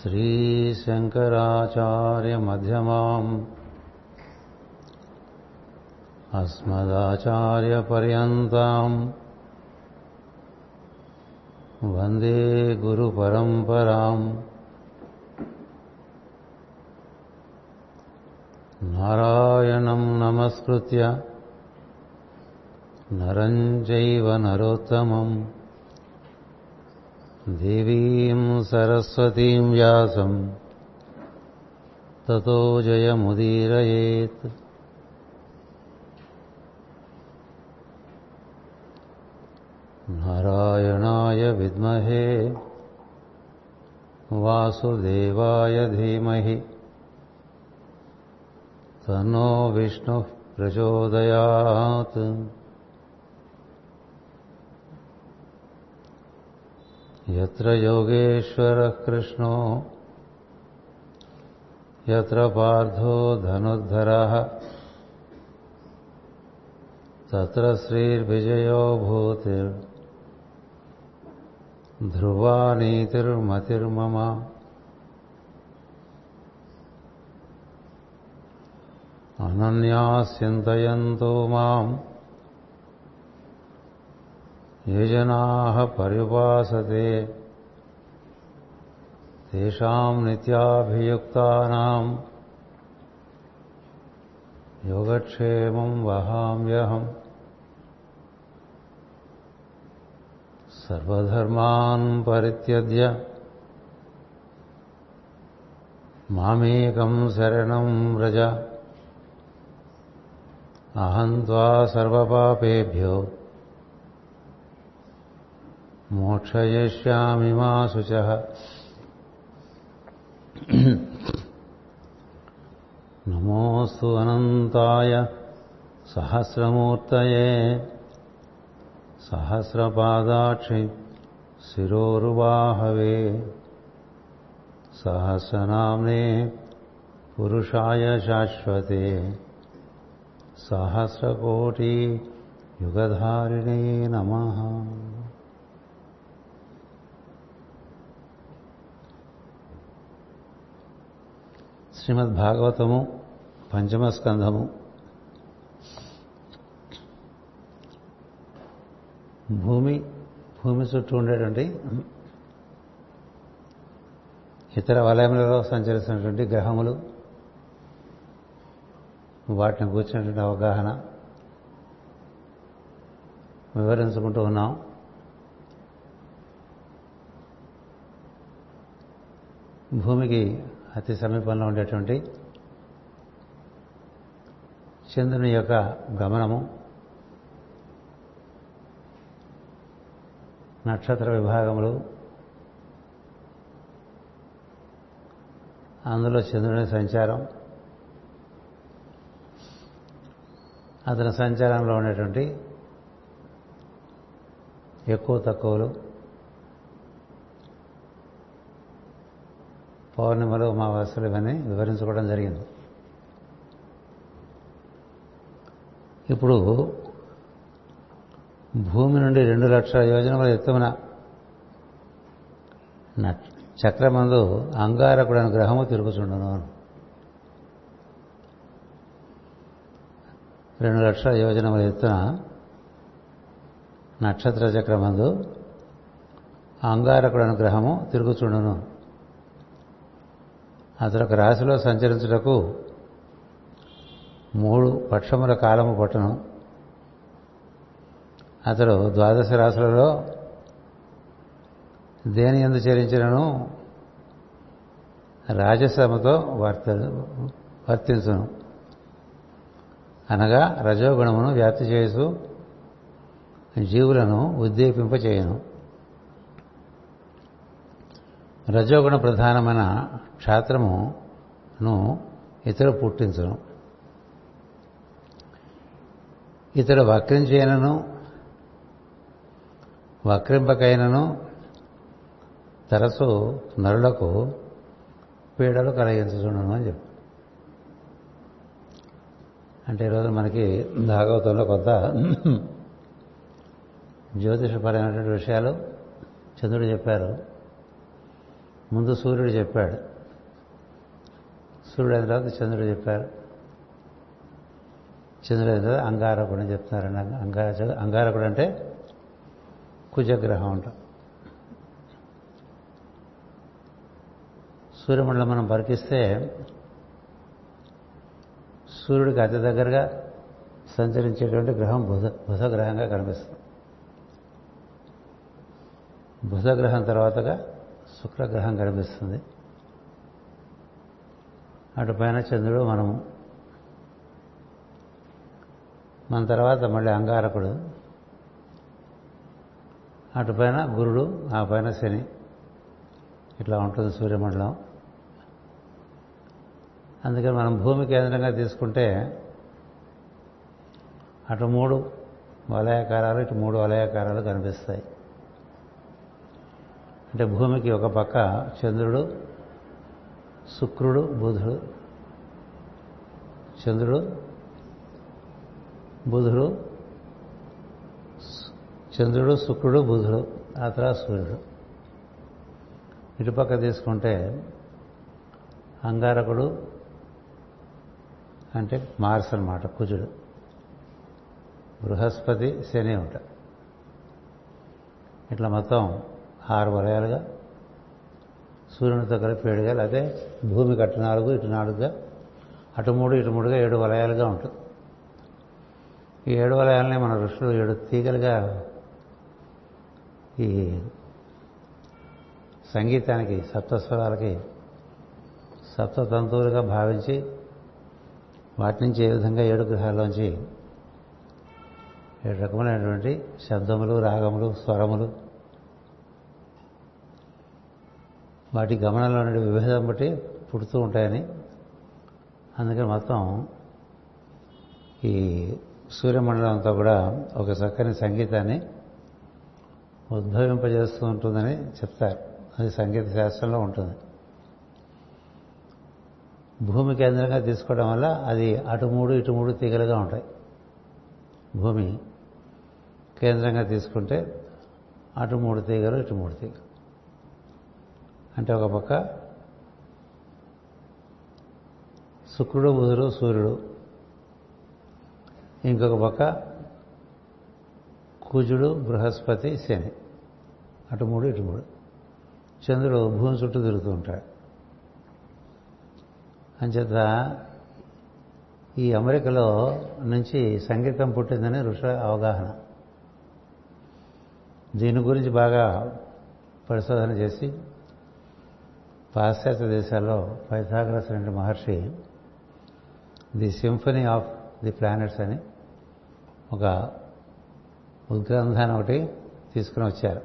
श्रीशङ्कराचार्यमध्यमाम् अस्मदाचार्यपर्यन्ताम् वन्दे गुरुपरम्पराम् नारायणम् नमस्कृत्य नरम् चैव नरोत्तमम् देवीम् सरस्वतीम् व्यासम्। ततो जयमुदीरयेत्। नारायणाय विद्महे। वासुदेवाय धीमहि। तन्नो विष्णुः प्रचोदयात् यत्र योगेश्वरः कृष्णो यत्र पार्थो धनुर्धरः तत्र श्रीर्विजयो भूतिर् ध्रुवा नीतिर्मतिर्मम अनन्यास्यन्तयन्तो माम् యేజనాహ పర్యుపాసతే తేషాం నిత్యాభియుక్తానాం. యోగక్షేమం వహామ్యహం. సర్వధర్మాన్ పరిత్యజ్య. మామేకం శరణం వ్రజ. అహం త్వా సర్వపాపేభ్యో. మోక్షయిష్యామి మా శుచ నమోస్తు అనంతాయ సహస్రమూర్తయే సహస్రపాదాక్షి శిరోరువాహవే. సహస్రనామ్నే పురుషాయ శాశ్వతే. సహస్రకోటి యుగధారిణే నమ. శ్రీమద్ భాగవతము పంచమ స్కంధము. భూమి భూమి చుట్టూ ఉండేటువంటి ఇతర వలయములలో సంచరిస్తున్నటువంటి గ్రహములు వాటిని కూర్చున్నటువంటి అవగాహన వివరించుకుంటూ ఉన్నాం. భూమికి అతి సమీపంలో ఉండేటువంటి చంద్రుని యొక్క గమనము నక్షత్ర విభాగములు అందులో చంద్రుని సంచారం అతని సంచారంలో ఉండేటువంటి ఎక్కువ తక్కువలు పౌర్ణిమలు అమావాస్యలు ఇవన్నీ వివరించుకోవడం జరిగింది. ఇప్పుడు భూమి నుండి రెండు లక్షల యోజనముల ఎత్తున చక్రమందు అంగారకుడని గ్రహము తిరుగుచుండను. రెండు లక్షల యోజనముల ఎత్తున నక్షత్ర చక్రమందు అంగారకుడని గ్రహము తిరుగుచుండును. అతడు ఒక రాశిలో సంచరించుటకు మూడు పక్షముల కాలము పట్టును. అతడు ద్వాదశ రాశులలో దేని ఎందు చరించినను రాజసమతో వర్త వర్తించును. అనగా రజోగుణమును వ్యాప్తి చేసు జీవులను ఉద్దీపింపచేయను. రజోగుణ ప్రధానమైన క్షాత్రమును ఇతడు పుట్టించను. ఇతడు వక్రించేనను వక్రింపకైనను తరచు నరులకు పీడలు కలిగించుచుండను అని చెప్పు. అంటే ఈరోజు మనకి భాగవతంలో కొంత జ్యోతిషపరమైనటువంటి విషయాలు చంద్రుడు చెప్పారు. ముందు సూర్యుడు చెప్పాడు. సూర్యుడు అయిన తర్వాత చంద్రుడు చెప్పారు. చంద్రుడు అయిన తర్వాత అంగారకుడు అని చెప్తున్నారండి అంగార అంగారకుడు అంటే కుజగ్రహం అంటాం. సూర్యమండలం మనం పరికిస్తే సూర్యుడికి అతి దగ్గరగా సంచరించేటువంటి గ్రహం బుధ బుధగ్రహంగా కనిపిస్తుంది. బుధగ్రహం తర్వాతగా శుక్రగ్రహం కనిపిస్తుంది. అటుపైన చంద్రుడు మనము మన తర్వాత మళ్ళీ అంగారకుడు అటుపైన గురుడు ఆ పైన శని ఇట్లా ఉంటుంది సూర్యమండలం. అందుకని మనం భూమి కేంద్రంగా తీసుకుంటే అటు మూడు వలయాకారాలు ఇటు మూడు వలయాకారాలు కనిపిస్తాయి. అంటే భూమికి ఒక పక్క చంద్రుడు శుక్రుడు బుధుడు చంద్రుడు బుధుడు చంద్రుడు శుక్రుడు బుధుడు ఆ తర్వాత సూర్యుడు. ఇటుపక్క తీసుకుంటే అంగారకుడు అంటే మార్స్ అనమాట కుజుడు. బృహస్పతి శని ఉంటా ఇట్లా మొత్తం ఆరు వలయాలుగా సూర్యునితో కలిపి ఏడుగా అదే భూమికి అటు నాలుగు ఇటు నాలుగుగా అటు మూడు ఇటు మూడుగా ఏడు వలయాలుగా ఉంటుంది. ఈ ఏడు వలయాలని మన ఋషులు ఏడు తీగలుగా ఈ సంగీతానికి సప్తస్వరాలకి సప్తతంతువులుగా భావించి వాటి నుంచి ఏ విధంగా ఏడు గ్రహాల్లోంచి ఏడు రకములైనటువంటి శబ్దములు రాగములు స్వరములు వాటి గమనంలో నుండి విభేదం బట్టి పుడుతూ ఉంటాయని. అందుకని మొత్తం ఈ సూర్యమండలం అంతా కూడా ఒక చక్కని సంగీతాన్ని ఉద్భవింపజేస్తూ ఉంటుందని చెప్తారు. అది సంగీత శాస్త్రంలో ఉంటుంది. భూమి కేంద్రంగా తీసుకోవడం వల్ల అది అటు మూడు ఇటు మూడు తీగలుగా ఉంటాయి. భూమి కేంద్రంగా తీసుకుంటే అటు మూడు తీగలు ఇటు మూడు తీగలు. అంటే ఒక పక్క శుక్రుడు బుధుడు సూర్యుడు. ఇంకొక పక్క కుజుడు బృహస్పతి శని. అటు మూడు ఇటు మూడు. చంద్రుడు భూమి చుట్టూ తిరుగుతూ ఉంటాడు. అంచేత ఈ అమెరికాలో నుంచి సంగీతం పుట్టిందని ఋషుల అవగాహన. దీని గురించి బాగా పరిశోధన చేసి పాశ్చాత్య దేశాల్లో పైథాగరస్ అనే మహర్షి the symphony of the planets అని ఒక ఉద్గ్రంథాన్ని ఒకటి తీసుకుని వచ్చారు.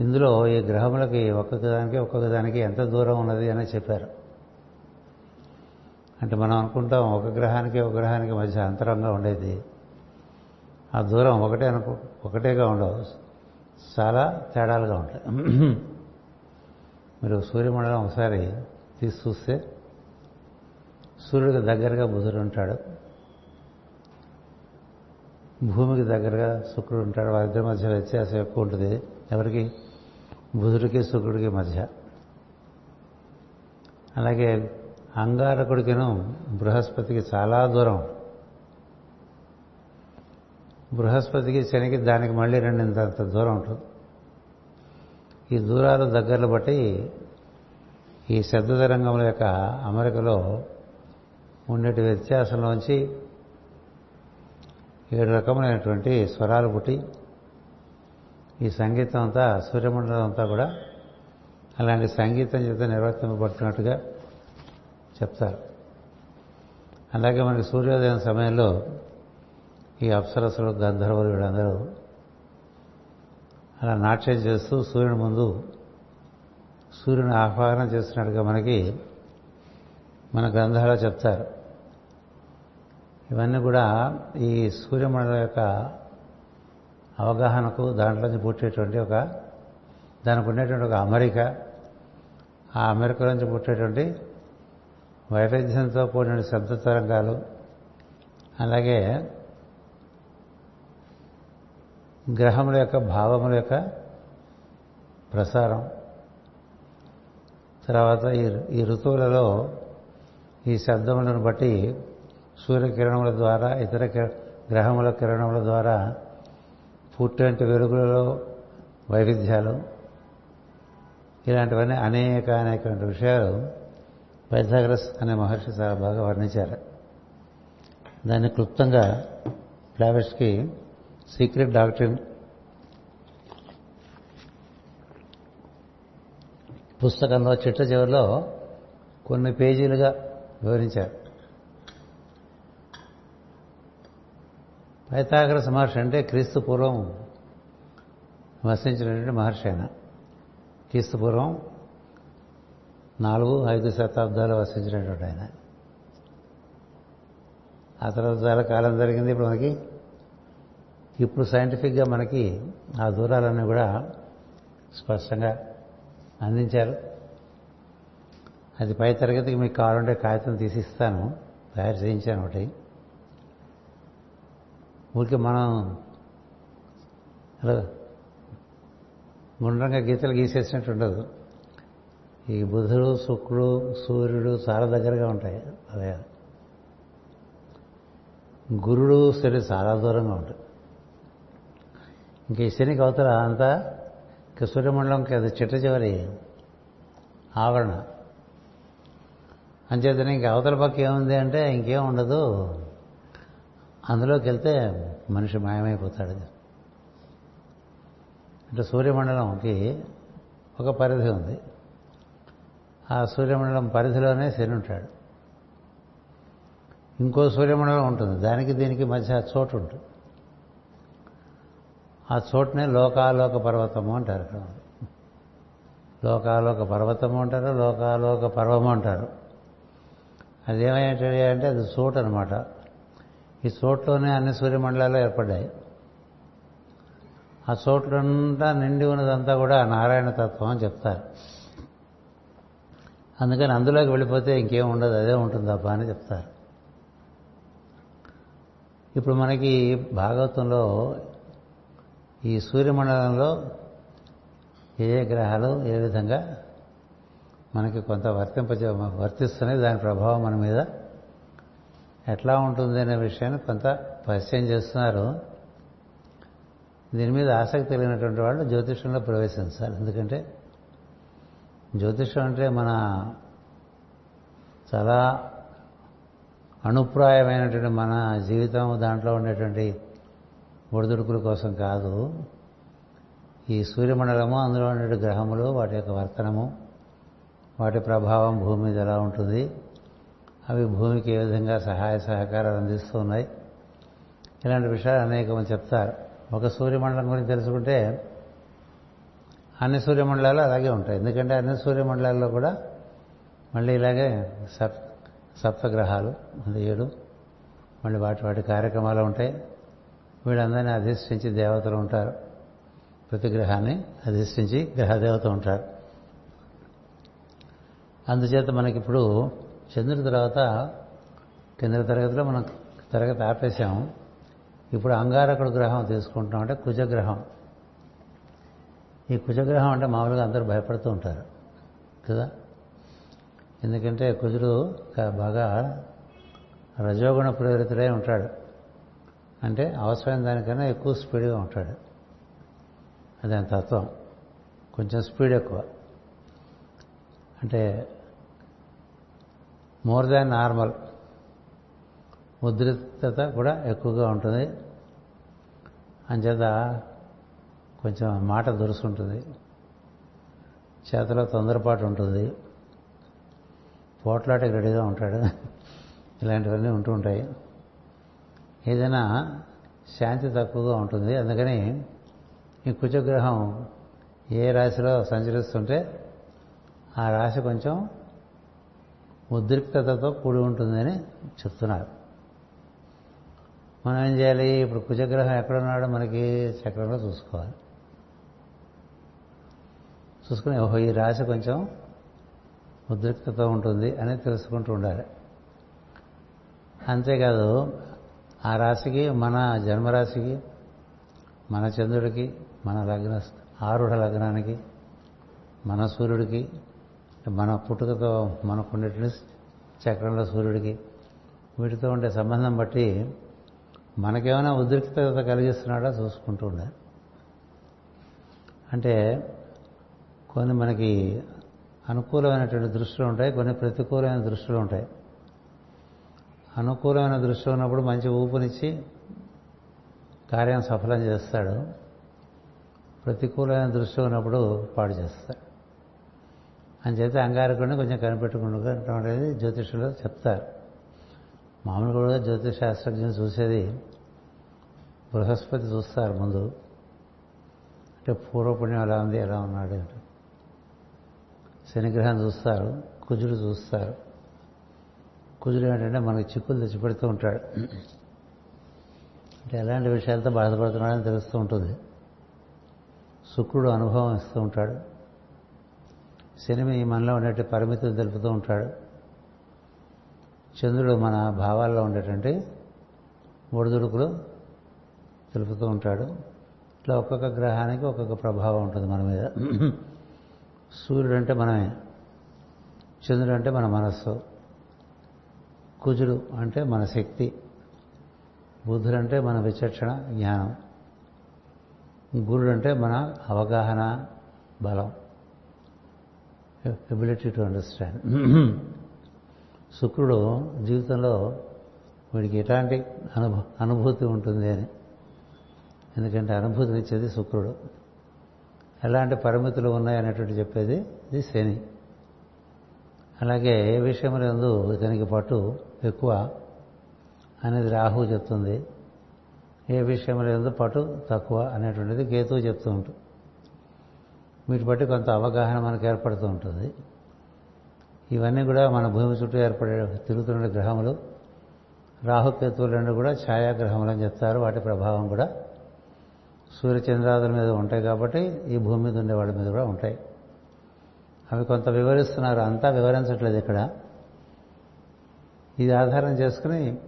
ఇందులో ఈ గ్రహములకి ఒక్కొక్క దానికి ఒక్కొక్క దానికి ఎంత దూరం ఉన్నది అని చెప్పారు. అంటే మనం అనుకుంటాం ఒక గ్రహానికి ఒక గ్రహానికి మధ్య అంతరంగా ఉండేది. ఆ దూరం ఒకటే అనుకో ఒకటేగా ఉండవు. చాలా తేడాలుగా ఉంటాయి. మీరు సూర్యమండలం ఒకసారి తీసి చూస్తే సూర్యుడికి దగ్గరగా బుధుడు ఉంటాడు. భూమికి దగ్గరగా శుక్రుడు ఉంటాడు. వారిద్దరి మధ్య వ్యత్యాసం ఎక్కువ ఉంటుంది. ఎవరికి? బుధుడికి శుక్రుడికి మధ్య. అలాగే అంగారకుడికిను బృహస్పతికి చాలా దూరం. బృహస్పతికి శనికి దానికి మళ్ళీ రెండింత దూరం ఉంటుంది. ఈ దూరాలు దగ్గరలు బట్టి ఈ శబ్ద తరంగముల యొక్క అమరికలో ఉండేటి వ్యత్యాసంలోంచి ఏడు రకములైనటువంటి స్వరాలు పుట్టి ఈ సంగీతం అంతా సూర్యమండలం అంతా కూడా అలాంటి సంగీతం చేత నిర్వర్తింపబడుతున్నట్టుగా చెప్తారు. అలాగే మనకి సూర్యోదయం సమయంలో ఈ అప్సరసులు గంధర్వులు వీళ్ళందరూ అలా నాట్యం చేస్తూ సూర్యుని ముందు సూర్యుని ఆహ్వానం చేస్తున్నట్టుగా మనకి మన గ్రంథాలు చెప్తారు. ఇవన్నీ కూడా ఈ సూర్యమండలం యొక్క అవగాహనకు దాంట్లోంచి పుట్టేటువంటి ఒక దానికి ఉండేటువంటి ఒక అమెరిక. ఆ అమెరికా నుంచి పుట్టేటువంటి వైవిధ్యంతో కూడిన శబ్ద తరంగాలు. అలాగే గ్రహముల యొక్క భావముల యొక్క ప్రసారం. తర్వాత ఈ ఈ ఋతువులలో ఈ శబ్దములను బట్టి సూర్యకిరణముల ద్వారా ఇతర గ్రహముల కిరణముల ద్వారా పుట్టంటి వెలుగులలో వైవిధ్యాలు ఇలాంటివన్నీ అనేక అనేకమైన విషయాలు పైథాగ్రస్ అనే మహర్షి చాలా బాగా వర్ణించారు. దాన్ని క్లుప్తంగా ప్లావెట్స్కి సీక్రెట్ డాక్టరీన్. పుస్తకంలో చిట్ట చివరిలో కొన్ని పేజీలుగా వివరించారు. పైతాగ్రస మహర్షి అంటే క్రీస్తు పూర్వం వసించినటువంటి మహర్షి ఆయన. క్రీస్తు పూర్వం నాలుగు ఐదు శతాబ్దాలు వసించినటువంటి ఆయన. ఆ తర్వాత చాలా కాలం జరిగింది ఇప్పుడు మనకి ఇప్పుడు సైంటిఫిక్గా మనకి ఆ దూరాలన్నీ కూడా స్పష్టంగా అందించారు. అది పై తరగతికి మీకు కావాలంటే కాగితం తీసిస్తాను. తయారు చేయించాను ఒకటి. ఊరికి మనం హలో గుండ్రంగా గీతలు గీసేసినట్టు ఉండదు. ఈ బుధుడు శుక్రుడు సూర్యుడు చాలా దగ్గరగా ఉంటాయి. అదే. గురుడు శని చాలా దూరంగా ఉంటాయి. ఇంక ఈ శనికి అవతల అంతా ఇంక సూర్యమండలంకి అది చిట్ట చివరి ఆవరణ. అంచేతనే ఇంక అవతల పక్క ఏముంది అంటే ఇంకేం ఉండదు. అందులోకి వెళ్తే మనిషి మాయమైపోతాడు. అంటే సూర్యమండలంకి ఒక పరిధి ఉంది. ఆ సూర్యమండలం పరిధిలోనే శని ఉంటాడు. ఇంకో సూర్యమండలం ఉంటుంది. దానికి దీనికి మధ్య చోటు ఉంటుంది. ఆ చోటనే లోకాలోక పర్వతము అంటారు. ఇక్కడ లోకాలోక పర్వతము అంటారు లోకాలోక పర్వము అంటారు. అదేమయ్యేటది అంటే అది చోటు అనమాట ఈ చోట్లోనే అన్ని సూర్యమండలాలు ఏర్పడ్డాయి. ఆ చోట్లంతా నిండి ఉన్నదంతా కూడా నారాయణ తత్వం అని చెప్తారు. అందుకని అందులోకి వెళ్ళిపోతే ఇంకేం ఉండదు అదే ఉంటుంది అని చెప్తారు. ఇప్పుడు మనకి భాగవతంలో ఈ సూర్యమండలంలో ఏ ఏ గ్రహాలు ఏ విధంగా మనకి కొంత వర్తింపజే వర్తిస్తున్నాయి దాని ప్రభావం మన మీద ఎట్లా ఉంటుంది అనే విషయాన్ని కొంత పరిచయం చేస్తున్నారు. దీని మీద ఆసక్తి కలిగినటువంటి వాళ్ళు జ్యోతిషంలో ప్రవేశించాలి. ఎందుకంటే జ్యోతిషం అంటే మన చాలా అణుప్రాయమైనటువంటి మన జీవితం దాంట్లో ఉండేటువంటి ఒడిదుడుకుల కోసం కాదు. ఈ సూర్యమండలము అందులో ఉండే గ్రహములు వాటి యొక్క వర్తనము వాటి ప్రభావం భూమి మీద ఎలా ఉంటుంది అవి భూమికి ఏ విధంగా సహాయ సహకారాలు అందిస్తున్నాయి ఇలాంటి విషయాలు అనేకమంది చెప్తారు. ఒక సూర్యమండలం గురించి తెలుసుకుంటే అన్ని సూర్యమండలాలు అలాగే ఉంటాయి. ఎందుకంటే అన్ని సూర్యమండలాల్లో కూడా మళ్ళీ ఇలాగే సప్ సప్తగ్రహాలు అది ఏడు మళ్ళీ వాటి వాటి కార్యక్రమాలు ఉంటాయి. వీళ్ళందరినీ అధిష్ఠించి దేవతలు ఉంటారు. ప్రతి గ్రహాన్ని అధిష్ఠించి గ్రహదేవత ఉంటారు. అందుచేత మనకిప్పుడు చంద్రుడి తర్వాత కింద తరగతిలో మనం తరగతి ఆపేశాం. ఇప్పుడు అంగారకుడు గ్రహం తీసుకుంటున్నాం అంటే కుజగ్రహం. ఈ కుజగ్రహం అంటే మామూలుగా అందరూ భయపడుతూ ఉంటారు. కదా? ఎందుకంటే కుజుడు బాగా రజోగుణ ప్రేరితుడై ఉంటాడు. అంటే అవసరమైన దానికన్నా ఎక్కువ స్పీడ్గా ఉంటాడు. అదే తత్వం కొంచెం స్పీడ్ ఎక్కువ. అంటే మోర్ దాన్ నార్మల్. ఉద్రిక్తత కూడా ఎక్కువగా ఉంటుంది. అంచేత కొంచెం మాట దురుసుంటుంది. చేతలో తొందరపాటు ఉంటుంది. పోట్లాటకి రెడీగా ఉంటాడు. ఇలాంటివన్నీ ఉంటూ ఉంటాయి. ఏదైనా శాంతి తక్కువగా ఉంటుంది. అందుకని ఈ కుజగ్రహం ఏ రాశిలో సంచరిస్తుంటే ఆ రాశి కొంచెం ఉద్రిక్తతతో కూడి ఉంటుందని చెప్తున్నారు. మనం ఏం చేయాలి? ఇప్పుడు కుజగ్రహం ఎక్కడున్నాడో మనకి చక్రంలో చూసుకోవాలి. చూసుకుని ఓహో ఈ రాశి కొంచెం ఉద్రిక్తత ఉంటుంది అని తెలుసుకుంటూ ఉండాలి. అంతేకాదు ఆ రాశికి మన జన్మరాశికి మన చంద్రుడికి మన లగ్న ఆరుఢ లగ్నానికి మన సూర్యుడికి మన పుట్టుకతో మనకుండేటువంటి చక్రంలో సూర్యుడికి వీటితో ఉండే సంబంధం బట్టి మనకేమైనా ఉద్రిక్తత కలిగిస్తున్నాడా చూసుకుంటూ ఉండాలి అంటే కొన్ని మనకి అనుకూలమైనటువంటి దృష్టిలు ఉంటాయి కొన్ని ప్రతికూలమైన దృష్టిలు ఉంటాయి. అనుకూలమైన దృష్టి ఉన్నప్పుడు మంచి ఊపునిచ్చి కార్యం సఫలం చేస్తాడు. ప్రతికూలమైన దృష్టి ఉన్నప్పుడు పాడు చేస్తాడు. అంచేత అంగారకుండా కొంచెం కనిపెట్టుకుంటూ అనేది జ్యోతిషులు చెప్తారు. మామూలుగా కూడా జ్యోతిష శాస్త్రజ్ఞులు చూసేది బృహస్పతి చూస్తారు ముందు. అంటే పూర్వపుణ్యం ఎలా ఉంది ఎలా ఉన్నాడు అంటే. శనిగ్రహం చూస్తారు కుజుడు చూస్తారు. కుజుడు ఏంటంటే మనకి చిక్కులు తెచ్చిపెడుతూ ఉంటాడు. అంటే ఎలాంటి విషయాలతో బాధపడుతున్నాడని తెలుస్తూ ఉంటుంది. శుక్రుడు అనుభవం ఇస్తూ ఉంటాడు. శనిమి మనలో ఉండేటి పరిమితులు తెలుపుతూ ఉంటాడు. చంద్రుడు మన భావాల్లో ఉండేటువంటి ఒడిదుడుకులు తెలుపుతూ ఉంటాడు. ఇట్లా ఒక్కొక్క గ్రహానికి ఒక్కొక్క ప్రభావం ఉంటుంది మన మీద. సూర్యుడు అంటే మనమే. చంద్రుడు అంటే మన మనస్సు. కుజుడు అంటే మన శక్తి బుద్ధుడు అంటే మన విచక్షణ జ్ఞానం గురుడు అంటే మన అవగాహన బలం ఎబిలిటీ టు అండర్స్టాండ్ శుక్రుడు జీవితంలో వీడికి ఎలాంటి అనుభ అనుభూతి ఉంటుంది అని. ఎందుకంటే అనుభూతినిచ్చేది శుక్రుడు. ఎలాంటి పరిమితులు ఉన్నాయనేటువంటి చెప్పేది ఇది శని. అలాగే ఏ విషయంలో ఎందు ఇతనికి పట్టు ఎక్కువ అనేది రాహువు చెప్తుంది. ఏ విషయంలో ఎందు పట్టు తక్కువ అనేటువంటిది కేతువు చెప్తూ ఉంటుంది వీటి బట్టి కొంత అవగాహన మనకు ఏర్పడుతూ ఉంటుంది. ఇవన్నీ కూడా మన భూమి చుట్టూ ఏర్పడే తిరుగుతున్న గ్రహములు. రాహుకేతువులు రెండు కూడా ఛాయాగ్రహములు అని చెప్తారు. వాటి ప్రభావం కూడా సూర్యచంద్రాదుల మీద ఉంటాయి కాబట్టి ఈ భూమి మీద ఉండే వాళ్ళ మీద కూడా ఉంటాయి. అవి కొంత వివరిస్తున్నారు అంతా వివరించట్లేదు ఇక్కడ. ఇది ఆధారం చేసుకుని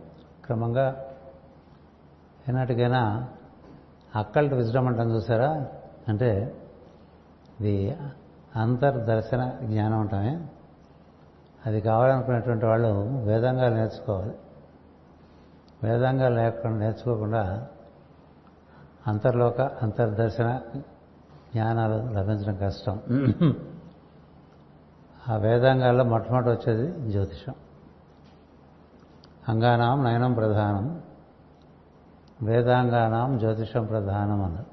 క్రమంగా ఏనాటికైనా అక్కల్ట్ విజడం అంటాం చూసారా? అంటే ఇది అంతర్దర్శన జ్ఞానం అంటామే. అది కావాలనుకునేటువంటి వాళ్ళు వేదాంగాలు నేర్చుకోవాలి. వేదాంగాలు లేకుండా నేర్చుకోకుండా అంతర్లోక అంతర్దర్శన జ్ఞానాలు లభించడం కష్టం. ఆ వేదాంగాల్లో మొట్టమొదటి వచ్చేది జ్యోతిషం. అంగానాం నయనం ప్రధానం వేదాంగానాం జ్యోతిషం ప్రధానం అన్నారు.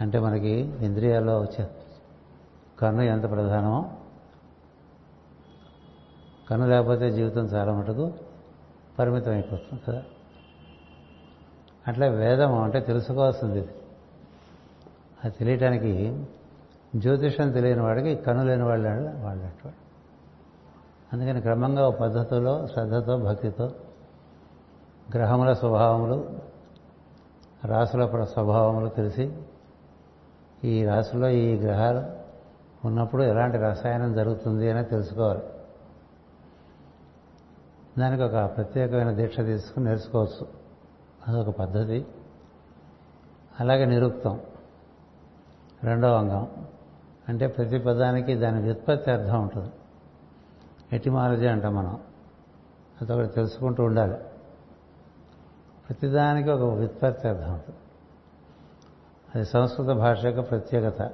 అంటే మనకి ఇంద్రియాల్లో వచ్చే కన్ను ఎంత ప్రధానమో కన్ను లేకపోతే జీవితం చాలా మటుకు పరిమితం అయిపోతుంది కదా. అట్లా వేదం అంటే తెలుసుకోవాల్సింది అది తెలియటానికి జ్యోతిషం తెలియని వాడికి కను లేని వాళ్ళు వాళ్ళంటాడు అందుకని క్రమంగా ఒక పద్ధతిలో శ్రద్ధతో భక్తితో గ్రహముల స్వభావములు రాసుల స్వభావములు తెలిసి ఈ రాశిలో ఈ గ్రహాలు ఉన్నప్పుడు ఎలాంటి రసాయనం జరుగుతుంది అని తెలుసుకోవాలి. దానికి ఒక ప్రత్యేకమైన దీక్ష తీసుకుని నేర్చుకోవచ్చు. అదొక పద్ధతి. అలాగే నిరుక్తం. రెండవ అంగం. అంటే ప్రతి పదానికి దాని వ్యుత్పత్తి అర్థం ఉంటుంది. ఎటిమాలజీ అంటాం మనం. అదొకటి తెలుసుకుంటూ ఉండాలి. ప్రతిదానికి ఒక వ్యుత్పత్తి అర్థం ఉంటుంది. అది సంస్కృత భాష యొక్క ప్రత్యేకత.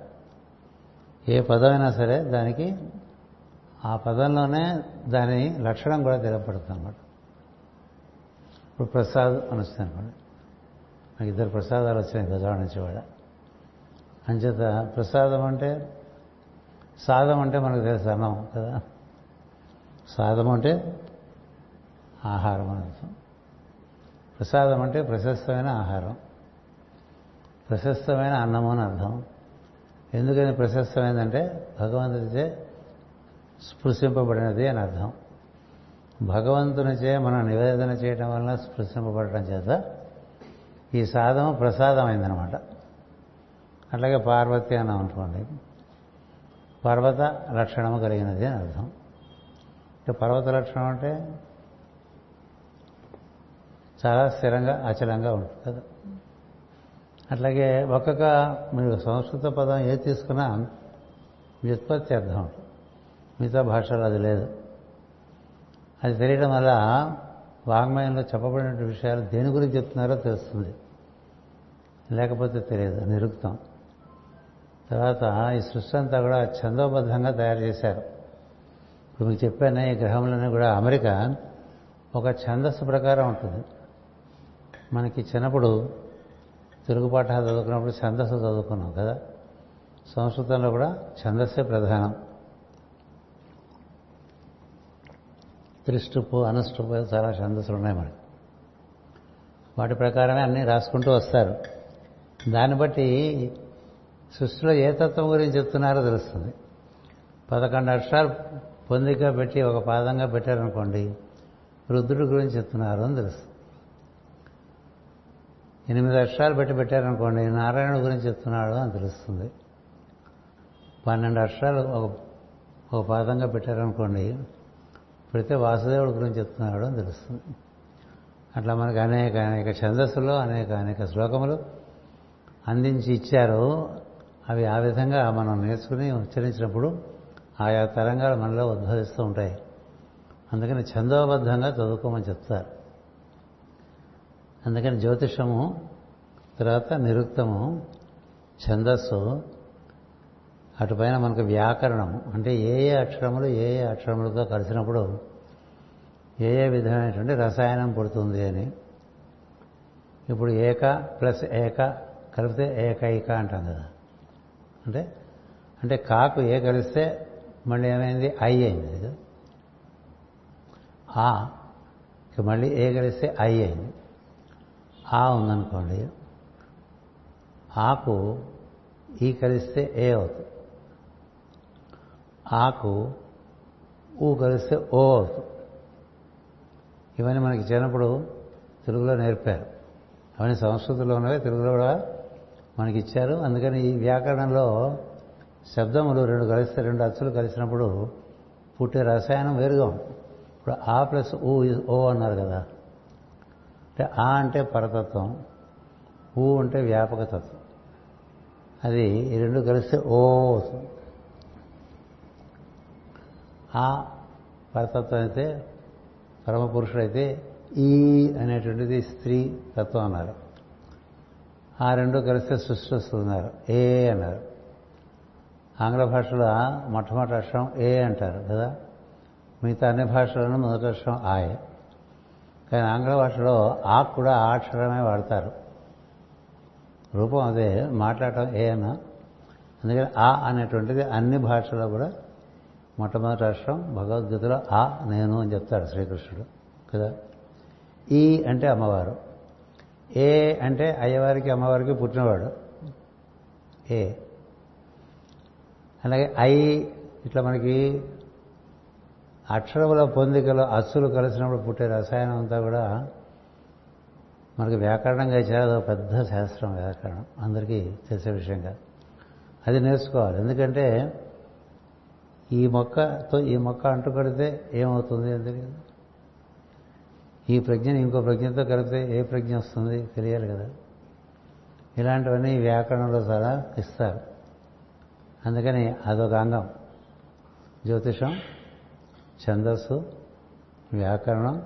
ఏ పదమైనా సరే దానికి ఆ పదంలోనే దాని లక్షణం కూడా తెలపడుతుంది అనమాట ఇప్పుడు ప్రసాద్ అని వస్తుంది నాకు ఇద్దరు ప్రసాదాలు వచ్చినాయి గజవాడ నుంచి కూడా. అంచేత ప్రసాదం అంటే సాదం అంటే మనకు తెలుసు అన్నం కదా? సాదం అంటే ఆహారం అర్థం. ప్రసాదం అంటే ప్రశస్తమైన ఆహారం. ప్రశస్తమైన అన్నము అని అర్థం. ఎందుకని ప్రశస్తమైందంటే భగవంతుడిచే స్పృశింపబడినది అని అర్థం. భగవంతునిచే మనం నివేదన చేయటం వలన స్పృశింపబడటం చేత ఈ సాధం ప్రసాదమైందనమాట. అట్లాగే పార్వతి అన్నాం అనుకోండి. పర్వత లక్షణము కలిగినది అని అర్థం. అంటే పర్వత లక్షణం అంటే చాలా స్థిరంగా అచలంగా ఉంటుంది. కదా. అట్లాగే ఒక్కొక్క మీరు సంస్కృత పదం ఏది తీసుకున్నా వ్యుత్పత్తి అర్థం ఉంటుంది. మిగతా భాషలో అది లేదు. అది తెలియడం వల్ల వాంగ్మయంలో చెప్పబడిన విషయాలు దేని గురించి చెప్తున్నారో తెలుస్తుంది. లేకపోతే తెలియదు నిరుక్తం. తర్వాత ఈ సృష్టి అంతా కూడా ఛందోబద్ధంగా తయారు చేశారు. ఇప్పుడు మీకు చెప్పాను ఈ గ్రహంలోనే కూడా అమెరికా ఒక ఛందస్సు ప్రకారం ఉంటుంది. మనకి చిన్నప్పుడు తెలుగు పాఠాలు చదువుకున్నప్పుడు ఛందస్సు చదువుకున్నాం కదా? సంస్కృతంలో కూడా ఛందస్సే ప్రధానం. త్రిష్టుపు అనుష్టుపు చాలా ఛందస్సులు ఉన్నాయి మనకి. వాటి ప్రకారమే అన్నీ రాసుకుంటూ వస్తారు. దాన్ని బట్టి సృష్టిలో ఏ తత్వం గురించి చెప్తున్నారో తెలుస్తుంది. పదకొండు అక్షరాలు పొందిక పెట్టి ఒక పాదంగా పెట్టారనుకోండి రుద్రుడి గురించి చెప్తున్నారు అని తెలుస్తుంది. ఎనిమిది అక్షరాలు పెట్టి పెట్టారనుకోండి నారాయణుడి గురించి చెప్తున్నాడు అని తెలుస్తుంది. పన్నెండు అక్షరాలు ఒక ఒక పాదంగా పెట్టారనుకోండి పెడితే వాసుదేవుడి గురించి చెప్తున్నాడు అని తెలుస్తుంది. అట్లా మనకి అనేక అనేక ఛందస్సులో అనేక అనేక శ్లోకములు అందించి ఇచ్చారు. అవి ఆ విధంగా మనం నేర్చుకుని ఉచ్చరించినప్పుడు ఆయా తరంగాలు మనలో ఉద్భవిస్తూ ఉంటాయి. అందుకని ఛందోబద్ధంగా చదువుకోమని చెప్తారు. అందుకని జ్యోతిషము తర్వాత నిరుక్తము ఛందస్సు అటుపైన మనకు వ్యాకరణం. అంటే ఏ ఏ అక్షరములు ఏ ఏ అక్షరములతో కలిసినప్పుడు ఏ ఏ విధమైనటువంటి రసాయనం పుడుతుంది అని. ఇప్పుడు ఏక ప్లస్ ఏక కలిపితే ఏకైక అంటాం కదా. అంటే అంటే కాకు ఏ కలిస్తే మళ్ళీ ఏమైంది? ఐ అయింది. ఆ మళ్ళీ ఏ కలిస్తే ఐ అయింది. ఆ ఉందనుకోండి ఆకు ఈ కలిస్తే ఏ అవుతుంది? ఆకు ఊ కలిస్తే ఓ అవుతుంది. ఇవన్నీ మనకి చిన్నప్పుడు తెలుగులో నేర్పారు. అవన్నీ సంస్కృతిలో ఉన్నవే తెలుగులో కూడా మనకి ఇచ్చారు అందుకని ఈ వ్యాకరణంలో శబ్దములు రెండు కలిస్తే రెండు అచ్చులు కలిసినప్పుడు పుట్టే రసాయనం వేరుగా. ఇప్పుడు ఆ ప్లస్ ఊ ఓ అన్నారు కదా. అంటే ఆ అంటే పరతత్వం ఊ అంటే వ్యాపకతత్వం. అది ఈ రెండు కలిస్తే ఓ అవుతుంది ఆ పరతత్వం అయితే పరమపురుషుడైతే ఈ అనేటువంటిది స్త్రీ తత్వం అన్నారు. ఆ రెండు కలిస్తే సృష్టి వస్తున్నారు ఏ అన్నారు. ఆంగ్ల భాషలో మొట్టమొదటి అక్షరం ఏ అంటారు కదా? మిగతా అన్ని భాషలను మొదటి అక్షరం ఆయే కానీ ఆంగ్ల భాషలో ఆ కూడా ఆ అక్షరమే వాడతారు. రూపం అదే మాట్లాడటం ఏ అన్న. అందుకని ఆ అనేటువంటిది అన్ని భాషల్లో కూడా మొట్టమొదటి అక్షరం భగవద్గీతలో ఆ నేను అని చెప్తాడు శ్రీకృష్ణుడు కదా? ఈ అంటే అమ్మవారు. ఏ అంటే అయ్యవారికి అమ్మవారికి పుట్టినవాడు. ఏ. అలాగే ఐ ఇట్లా మనకి అక్షరముల పొందికలో అస్సులు కలిసినప్పుడు పుట్టే రసాయనం అంతా కూడా మనకి వ్యాకరణంగా ఇచ్చారు. అదొక పెద్ద శాస్త్రం వ్యాకరణం. అందరికీ తెలిసే విషయంగా. అది నేర్చుకోవాలి. ఎందుకంటే ఈ మొక్కతో ఈ మొక్క అంటుకడితే ఏమవుతుంది? ఎందుకంటే ఈ ప్రజ్ఞని ఇంకో ప్రజ్ఞతో కలిపితే ఏ ప్రజ్ఞ వస్తుంది తెలియాలి కదా. ఇలాంటివన్నీ వ్యాకరణంలో చాలా ఇస్తారు. అందుకని అదొక అంగం. జ్యోతిషం ఛందస్సు వ్యాకరణం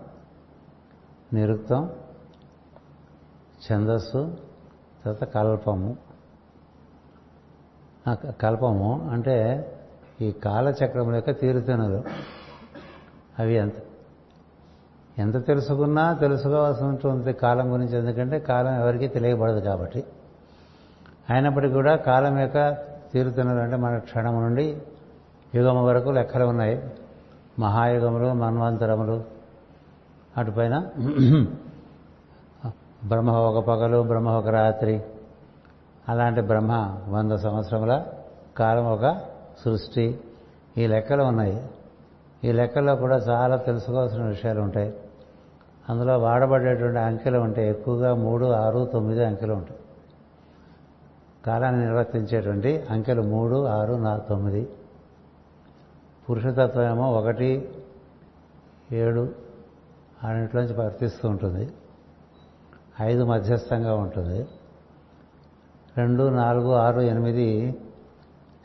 నిరుక్తం ఛందస్సు తర్వాత కల్పము. కల్పము అంటే ఈ కాలచక్రం యొక్క తీరుతెనులు. అవి ఎంత ఎంత తెలుసుకున్నా తెలుసుకోవాల్సి ఉంటుంది కాలం గురించి ఎందుకంటే కాలం ఎవరికీ తెలియబడదు కాబట్టి. అయినప్పటికీ కూడా కాలం యొక్క తీరుతెనులు అంటే మన క్షణం నుండి యుగము వరకు లెక్కలు ఉన్నాయి. మహాయుగములు మన్వంతరములు అటుపైన బ్రహ్మ ఒక పగలు బ్రహ్మ ఒక రాత్రి అలాంటి బ్రహ్మ వంద సంవత్సరముల కాలం ఒక సృష్టి. ఈ లెక్కలు ఉన్నాయి. ఈ లెక్కల్లో కూడా చాలా తెలుసుకోవాల్సిన విషయాలు ఉంటాయి. అందులో వాడబడేటువంటి అంకెలు ఉంటాయి ఎక్కువగా మూడు ఆరు తొమ్మిది అంకెలు ఉంటాయి. కాలాన్ని నిర్వర్తించేటువంటి అంకెలు మూడు ఆరు నాలుగు తొమ్మిది. పురుషతత్వం ఏమో ఒకటి ఏడు అన్నింటిలోంచి వర్తిస్తూ ఉంటుంది. ఐదు మధ్యస్థంగా ఉంటుంది. రెండు నాలుగు ఆరు ఎనిమిది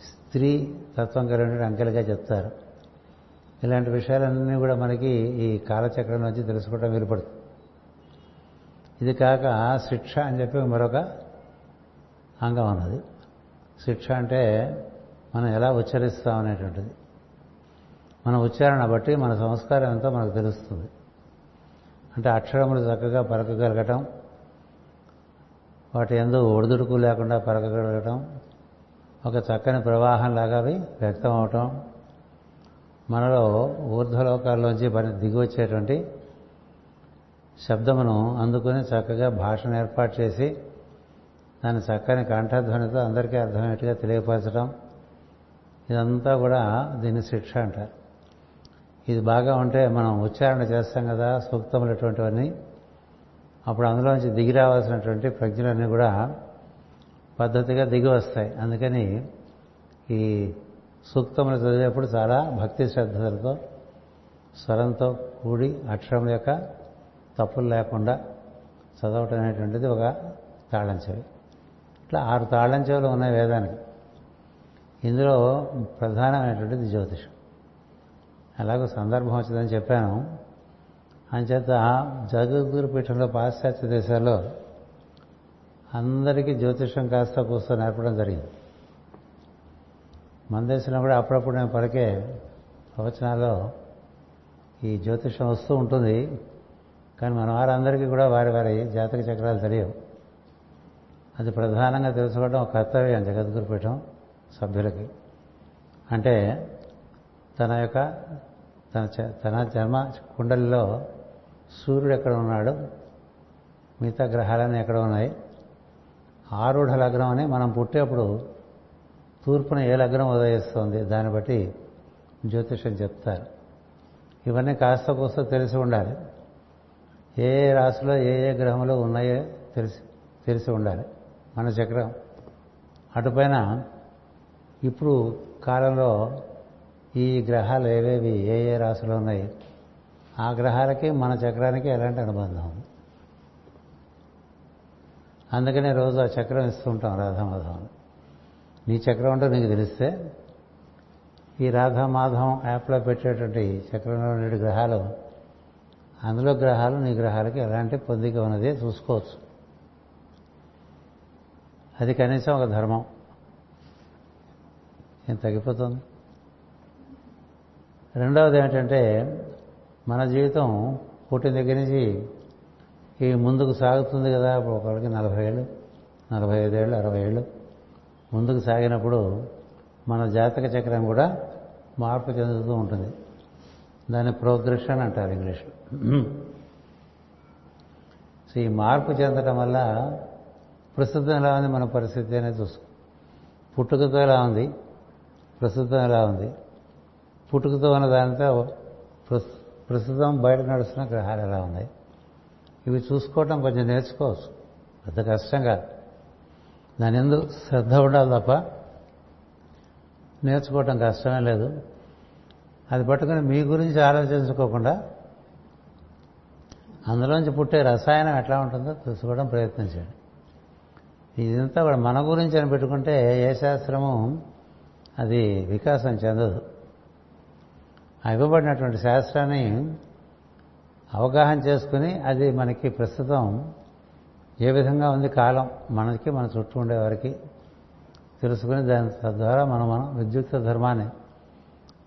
స్త్రీ తత్వం కలిగినటువంటి అంకెలుగా చెప్తారు. ఇలాంటి విషయాలన్నీ కూడా మనకి ఈ కాలచక్రం నుంచి తెలుసుకోవడం వీలుపడుతుంది. ఇది కాక శిక్ష అని చెప్పి మరొక అంగం ఉన్నది. శిక్ష అంటే మనం ఎలా ఉచ్చరిస్తాం అనేటువంటిది. మన ఉచ్చారణ బట్టి మన సంస్కారం ఎంతో మనకు తెలుస్తుంది. అంటే అక్షరములు చక్కగా పలకగలగటం వాటి ఎందు ఒడిదుడుకు లేకుండా పలకగలగటం ఒక చక్కని ప్రవాహంలాగా అవి వ్యక్తం అవటం మనలో ఊర్ధ్వలోకాల్లోంచి పని దిగి వచ్చేటువంటి శబ్దమును అందుకుని చక్కగా భాషను ఏర్పాటు చేసి దాని చక్కని కంఠధ్వనితో అందరికీ అర్థమయ్యేట్టుగా తెలియపరచడం ఇదంతా కూడా దీన్ని శిక్ష అంటారు. ఇది బాగా ఉంటే మనం ఉచ్చారణ చేస్తాం కదా సూక్తములు ఇటువంటివన్నీ అప్పుడు అందులోంచి దిగి రావాల్సినటువంటి ప్రజ్ఞలన్నీ కూడా పద్ధతిగా దిగి వస్తాయి. అందుకని ఈ సూక్తములు చదివేప్పుడు చాలా భక్తి శ్రద్ధలతో స్వరంతో కూడి అక్షరం యొక్క తప్పులు లేకుండా చదవటం అనేటువంటిది ఒక తాళం చెవి. ఇట్లా ఆరు తాళం చెవులు ఉన్నాయి వేదానికి. ఇందులో ప్రధానమైనటువంటిది జ్యోతిషం. అలాగే సందర్భం వచ్చిందని చెప్పాను. అంచేత జగద్గురు పీఠంలో పాశ్చాత్య దేశాల్లో అందరికీ జ్యోతిషం కాస్త కూస్త నేర్పడం జరిగింది. మందేశంలో కూడా అప్పుడప్పుడు నేను పలికే ప్రవచనాల్లో ఈ జ్యోతిషం వస్తూ ఉంటుంది. కానీ మన వారందరికీ కూడా వారి వారి జాతక చక్రాలు తెలియవు. అది ప్రధానంగా తెలుసుకోవడం ఒక కర్తవ్యం జగద్గురు పీఠం సభ్యులకి. అంటే తన యొక్క తన తన జన్మ కుండలిలో సూర్యుడు ఎక్కడ ఉన్నాడు? మిగతా గ్రహాలన్నీ ఎక్కడ ఉన్నాయి? ఆరుఢ లగ్నం అని మనం పుట్టేప్పుడు తూర్పున ఏ లగ్నం ఉదయిస్తుంది? దాన్ని బట్టి జ్యోతిషం చెప్తారు. ఇవన్నీ కాస్త కూస్త తెలిసి ఉండాలి. ఏ ఏ రాశిలో ఏ ఏ గ్రహములు ఉన్నాయో తెలిసి తెలిసి ఉండాలి. మన చక్రం. అటుపైన ఇప్పుడు కాలంలో ఈ గ్రహాలు ఏవేవి ఏ ఏ రాశులు ఉన్నాయి? ఆ గ్రహాలకి మన చక్రానికి ఎలాంటి అనుబంధం? ఉంది అందుకనే రోజు ఆ చక్రం ఇస్తూ ఉంటాం రాధామాధవం నీ చక్రం అంటే నీకు తెలిస్తే ఈ రాధామాధవం యాప్లో పెట్టేటువంటి చక్రంలో ఉండే గ్రహాలు అందులో గ్రహాలు నీ గ్రహాలకి ఎలాంటి పొందిక ఉన్నది చూసుకోవచ్చు. అది కనీసం ఒక ధర్మం. ఏం తగ్గిపోతుంది? రెండవది ఏంటంటే మన జీవితం పుట్టిన దగ్గర నుంచి ఈ ముందుకు సాగుతుంది కదా ఇప్పుడు ఒకరికి నలభై ఏళ్ళు నలభై ఐదేళ్ళు అరవై ఏళ్ళు. ముందుకు సాగినప్పుడు మన జాతక చక్రం కూడా మార్పు చెందుతూ ఉంటుంది. దాన్ని ప్రోగ్రెషన్ అంటారు ఇంగ్లీష్లో. సో ఈ మార్పు చెందడం వల్ల ప్రస్తుతం ఎలా ఉంది? మన పరిస్థితి అనేది చూసుకో. పుట్టుకతో ఎలా ఉంది? ప్రస్తుతం ఎలా ఉంది? పుట్టుకతో ఉన్న దానితో ప్రస్తుతం బయట నడుస్తున్న గ్రహాలు ఎలా ఉన్నాయి? ఇవి చూసుకోవటం కొంచెం నేర్చుకోవచ్చు. పెద్ద కష్టం కాదు. దాని ఎందుకు శ్రద్ధ ఉండాలి తప్ప నేర్చుకోవటం కష్టమే లేదు. అది పట్టుకుని మీ గురించి ఆలోచించుకోకుండా అందులోంచి పుట్టే రసాయనం ఎట్లా ఉంటుందో తెలుసుకోవడం ప్రయత్నించండి ఇదంతా కూడా మన గురించి అని పెట్టుకుంటే ఏ శాస్త్రము అది వికాసం చెందదు. ఇవ్వబడినటువంటి శాస్త్రాన్ని అవగాహన చేసుకుని అది మనకి ప్రస్తుతం ఏ విధంగా ఉంది కాలం మనకి మన చుట్టూ ఉండేవారికి తెలుసుకుని దాని తద్వారా మనం మనం విద్యుక్త ధర్మాన్ని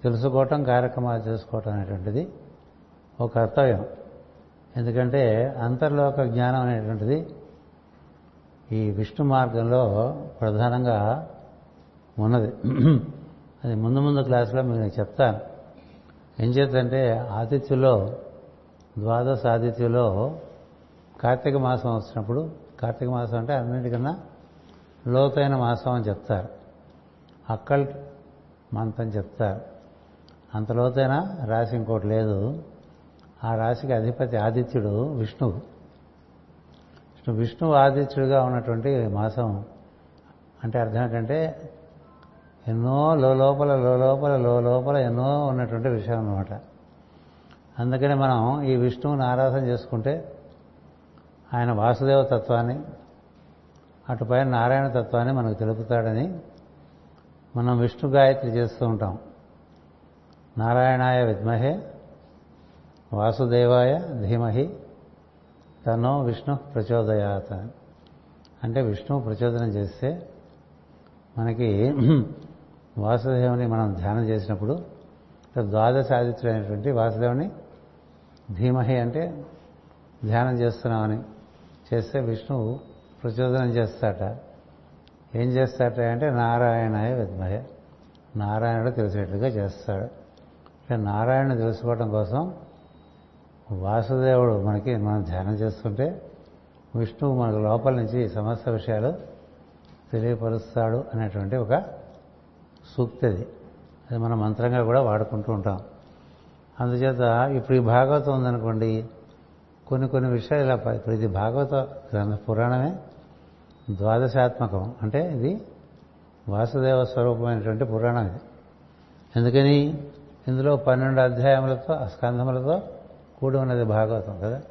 తెలుసుకోవటం కార్యక్రమాలు చేసుకోవటం అనేటువంటిది ఒక కర్తవ్యం. ఎందుకంటే అంతర్లోక జ్ఞానం అనేటువంటిది ఈ విష్ణు మార్గంలో ప్రధానంగా ఉన్నది. అది ముందు ముందు క్లాసులో మీకు చెప్తాను. ఏం చేద్దంటే ఆదిత్యులో ద్వాదశ ఆదిత్యులో కార్తీక మాసం వచ్చినప్పుడు కార్తీక మాసం అంటే అన్నిటికన్నా లోతైన మాసం అని చెప్తారు. అక్కల్ మంత్ అని చెప్తారు. అంత లోతైన రాశి ఇంకోటి లేదు. ఆ రాశికి అధిపతి ఆదిత్యుడు విష్ణువు. విష్ణు విష్ణువు ఆదిత్యుడిగా ఉన్నటువంటి మాసం అంటే అర్థం ఏంటంటే ఎన్నో లోపల లోపల లోపల ఎన్నో ఉన్నటువంటి విషయం అనమాట అందుకని మనం ఈ విష్ణువుని ఆరాధన చేసుకుంటే ఆయన వాసుదేవ తత్వాన్ని అటుపైన నారాయణ తత్వాన్ని మనకు తెలుపుతాడని మనం విష్ణు గాయత్రి చేస్తూ ఉంటాం. నారాయణాయ విద్మహే వాసుదేవాయ ధీమహి తనో విష్ణు ప్రచోదయాత అంటే విష్ణువు ప్రచోదనం చేస్తే మనకి వాసుదేవుని మనం ధ్యానం చేసినప్పుడు ద్వాదశ ఆదిత్యుడైనటువంటి వాసుదేవుని ధీమహి అంటే ధ్యానం చేస్తున్నామని చేస్తే విష్ణువు ప్రచోదనం చేస్తాట. ఏం చేస్తాట అంటే నారాయణాయ విద్మహ. నారాయణుడు తెలిసేట్లుగా చేస్తాడు. అంటే నారాయణ తెలుసుకోవడం కోసం వాసుదేవుడు మనకి మనం ధ్యానం చేస్తుంటే విష్ణువు మనకు లోపల నుంచి సమస్త విషయాలు తెలియపరుస్తాడు అనేటువంటి ఒక సూక్తి అది. అది మనం మంత్రంగా కూడా వాడుకుంటూ ఉంటాం. అందుచేత ఇప్పుడు ఈ భాగవతం ఉందనుకోండి కొన్ని కొన్ని విషయాలు ఇలా ఇప్పుడు ఇది భాగవత గ్రంథ పురాణమే. ద్వాదశాత్మకం. అంటే ఇది వాసుదేవ స్వరూపమైనటువంటి పురాణం ఇది. ఎందుకని? ఇందులో పన్నెండు అధ్యాయములతో స్కంధములతో కూడి ఉన్నది భాగవతం కదా.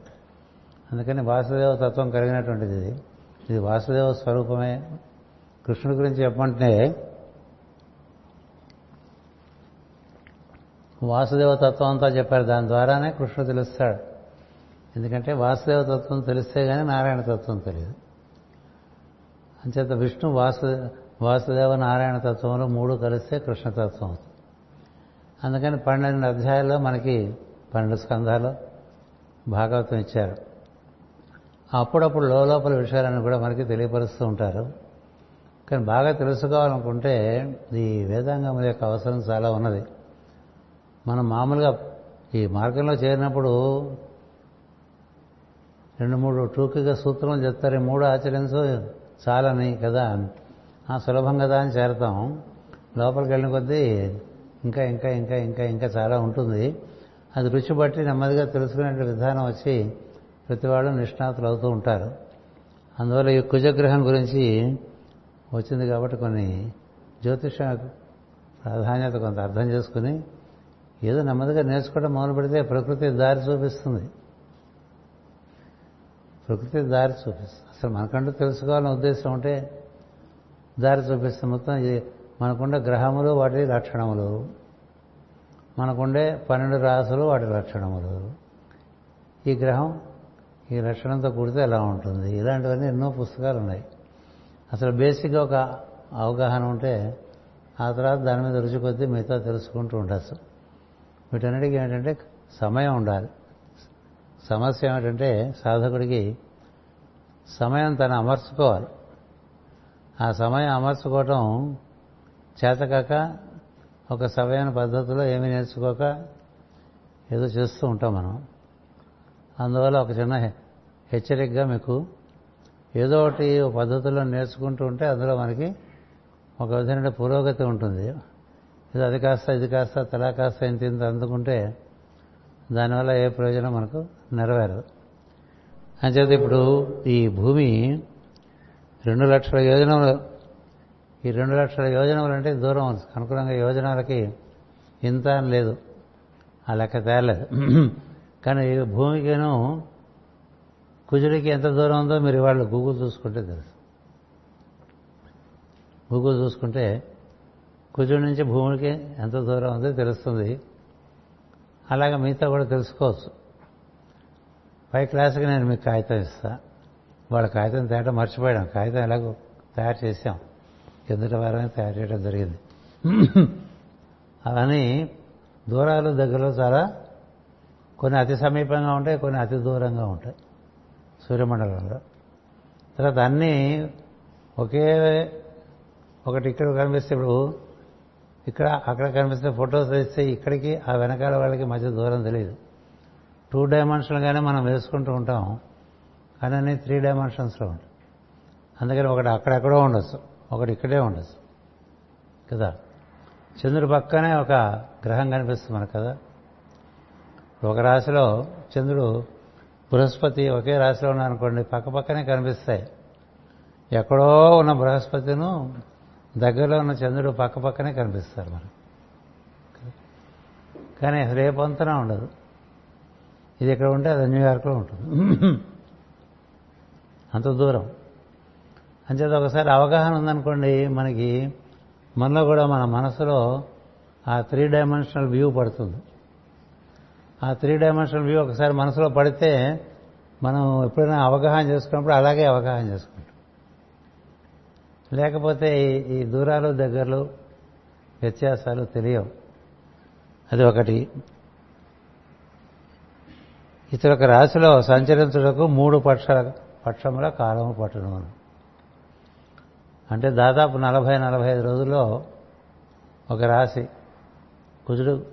అందుకని వాసుదేవ తత్వం కలిగినటువంటిది ఇది. ఇది వాసుదేవ స్వరూపమే. కృష్ణుడి గురించి చెప్పమంటే వాసుదేవ తత్వం అంతా చెప్పారు. దాని ద్వారానే కృష్ణుడు తెలుస్తాడు. ఎందుకంటే వాసుదేవ తత్వం తెలిస్తే కానీ నారాయణ తత్వం తెలియదు. అంచేత విష్ణు వాసు వాసుదేవ నారాయణ తత్వంలో మూడు కలిస్తే కృష్ణతత్వం అవుతుంది. అందుకని పన్నెండు అధ్యాయాల్లో మనకి పన్నెండు స్కంధాలు భాగవతం ఇచ్చారు. అప్పుడప్పుడు లోపల విషయాలను కూడా మనకి తెలియపరుస్తూ ఉంటారు. కానీ బాగా తెలుసుకోవాలనుకుంటే ఈ వేదాంగం యొక్క అవసరం చాలా ఉన్నది. మనం మామూలుగా ఈ మార్గంలో చేరినప్పుడు రెండు మూడు టూకిగా సూత్రం చెప్తారు మూడు ఆచరించు చాలని కదా. ఆ సులభం కదా అని చేరతాం. లోపలికి వెళ్ళిన కొద్దీ ఇంకా ఇంకా ఇంకా ఇంకా ఇంకా చాలా ఉంటుంది. అది రుచి బట్టి నెమ్మదిగా తెలుసుకునే విధానం వచ్చి ప్రతి వాళ్ళు నిష్ణాతులు అవుతూ ఉంటారు. అందువల్ల ఈ కుజగ్రహం గురించి వచ్చింది కాబట్టి కొన్ని జ్యోతిష ప్రాధాన్యత కొంత అర్థం చేసుకుని ఏదో నెమ్మదిగా నేర్చుకోవడం మొదలు పెడితే ప్రకృతి దారి చూపిస్తుంది. ప్రకృతి దారి చూపిస్తుంది. అసలు మనకంటూ తెలుసుకోవాలని ఉద్దేశం ఉంటే దారి చూపిస్తుంది. మొత్తం ఇది మనకుండే గ్రహములు వాటి లక్షణములు. మనకుండే పన్నెండు రాసులు వాటి లక్షణములు. ఈ గ్రహం ఈ లక్షణంతో కూడితే ఎలా ఉంటుంది? ఇలాంటివన్నీ ఎన్నో పుస్తకాలు ఉన్నాయి. అసలు బేసిక్గా ఒక అవగాహన ఉంటే ఆ తర్వాత దాని మీద రుచి కొద్దీ మిగతా తెలుసుకుంటూ ఉండొచ్చు వీటన్నిటికీ ఏంటంటే సమయం ఉండాలి. సమస్య ఏమిటంటే సాధకుడికి సమయం తను అమర్చుకోవాలి. ఆ సమయం అమర్చుకోవటం చేతకాక ఒక సరైన పద్ధతిలో ఏమీ నేర్చుకోక ఏదో చేస్తూ ఉంటాం మనం. అందువల్ల ఒక చిన్న హెచ్చరికగా మీకు ఏదో ఒకటి పద్ధతిలో నేర్చుకుంటూ ఉంటే అందులో మనకి ఒక విధమైన పురోగతి ఉంటుంది. ఇది అది కాస్త ఇది కాస్త తలా కాస్త ఇంత ఇంత అందుకుంటే దానివల్ల ఏ ప్రయోజనం మనకు నెరవేరదు. అంచేత ఇప్పుడు ఈ భూమి రెండు లక్షల యోజనములు ఈ రెండు లక్షల యోజనములు అంటే దూరం అనుకూలంగా యోజనాలకి ఇంత అని లేదు. ఆ లెక్క తేలేదు కానీ భూమికిను కుజుడికి ఎంత దూరం ఉందో మీరు వాళ్ళు గూగుల్ చూసుకుంటే తెలుసు. గూగుల్ చూసుకుంటే కుజుడి నుంచి భూమికి ఎంత దూరం ఉందో తెలుస్తుంది. అలాగే మిగతా కూడా తెలుసుకోవచ్చు. పై క్లాస్కి నేను మీకు కాగితం ఇస్తా. వాళ్ళ కాగితం తేట మర్చిపోయాం. కాగితం ఎలాగో తయారు చేసాం కిందటి వారమే తయారు చేయడం జరిగింది. అవన్నీ దూరాలు దగ్గరలో చాలా కొన్ని అతి సమీపంగా ఉంటాయి కొన్ని అతి దూరంగా ఉంటాయి సూర్యమండలంలో. తర్వాత అన్నీ ఒకే ఒకటి ఇక్కడ కనిపిస్తే ఇప్పుడు ఇక్కడ అక్కడ కనిపిస్తే ఫొటోస్ వేస్తే ఇక్కడికి ఆ వెనకాల వాళ్ళకి మధ్య దూరం తెలియదు. టూ డైమెన్షన్గానే మనం వేసుకుంటూ ఉంటాం కానీ అన్ని త్రీ డైమెన్షన్స్లో ఉంటాయి. అందుకని ఒకటి అక్కడెక్కడో ఉండొచ్చు ఒకటి ఇక్కడే ఉండొచ్చు కదా? చంద్రుడి పక్కనే ఒక గ్రహం కనిపిస్తుంది మనకు కదా? ఒక రాశిలో చంద్రుడు బృహస్పతి ఒకే రాశిలో ఉన్నారనుకోండి పక్క పక్కనే కనిపిస్తాయి. ఎక్కడో ఉన్న బృహస్పతిను దగ్గరలో ఉన్న చంద్రుడు పక్క పక్కనే కనిపిస్తారు మనకు. కానీ రేపంతనా ఉండదు. ఇది ఇక్కడ ఉంటే అది న్యూయార్క్లో ఉంటుంది. అంత దూరం. అంచేత ఒకసారి అవగాహన ఉందనుకోండి మనకి మనలో కూడా మన మనసులో ఆ త్రీ డైమెన్షనల్ వ్యూ పడుతుంది. ఆ త్రీ డైమెన్షనల్ వ్యూ ఒకసారి మనసులో పడితే మనం ఎప్పుడైనా అవగాహన చేసుకున్నప్పుడు అలాగే అవగాహన చేసుకుంటాం. లేకపోతే ఈ- ఈ దూరాలు దగ్గరలు వ్యత్యాసాలు తెలియవు. అది ఒకటి. ఇతర ఒక రాశిలో సంచరించుటకు మూడు పక్షాల పక్షముల కాలము పట్టడం అంటే దాదాపు నలభై నలభై ఐదు రోజుల్లో ఒక రాశి కుజుడు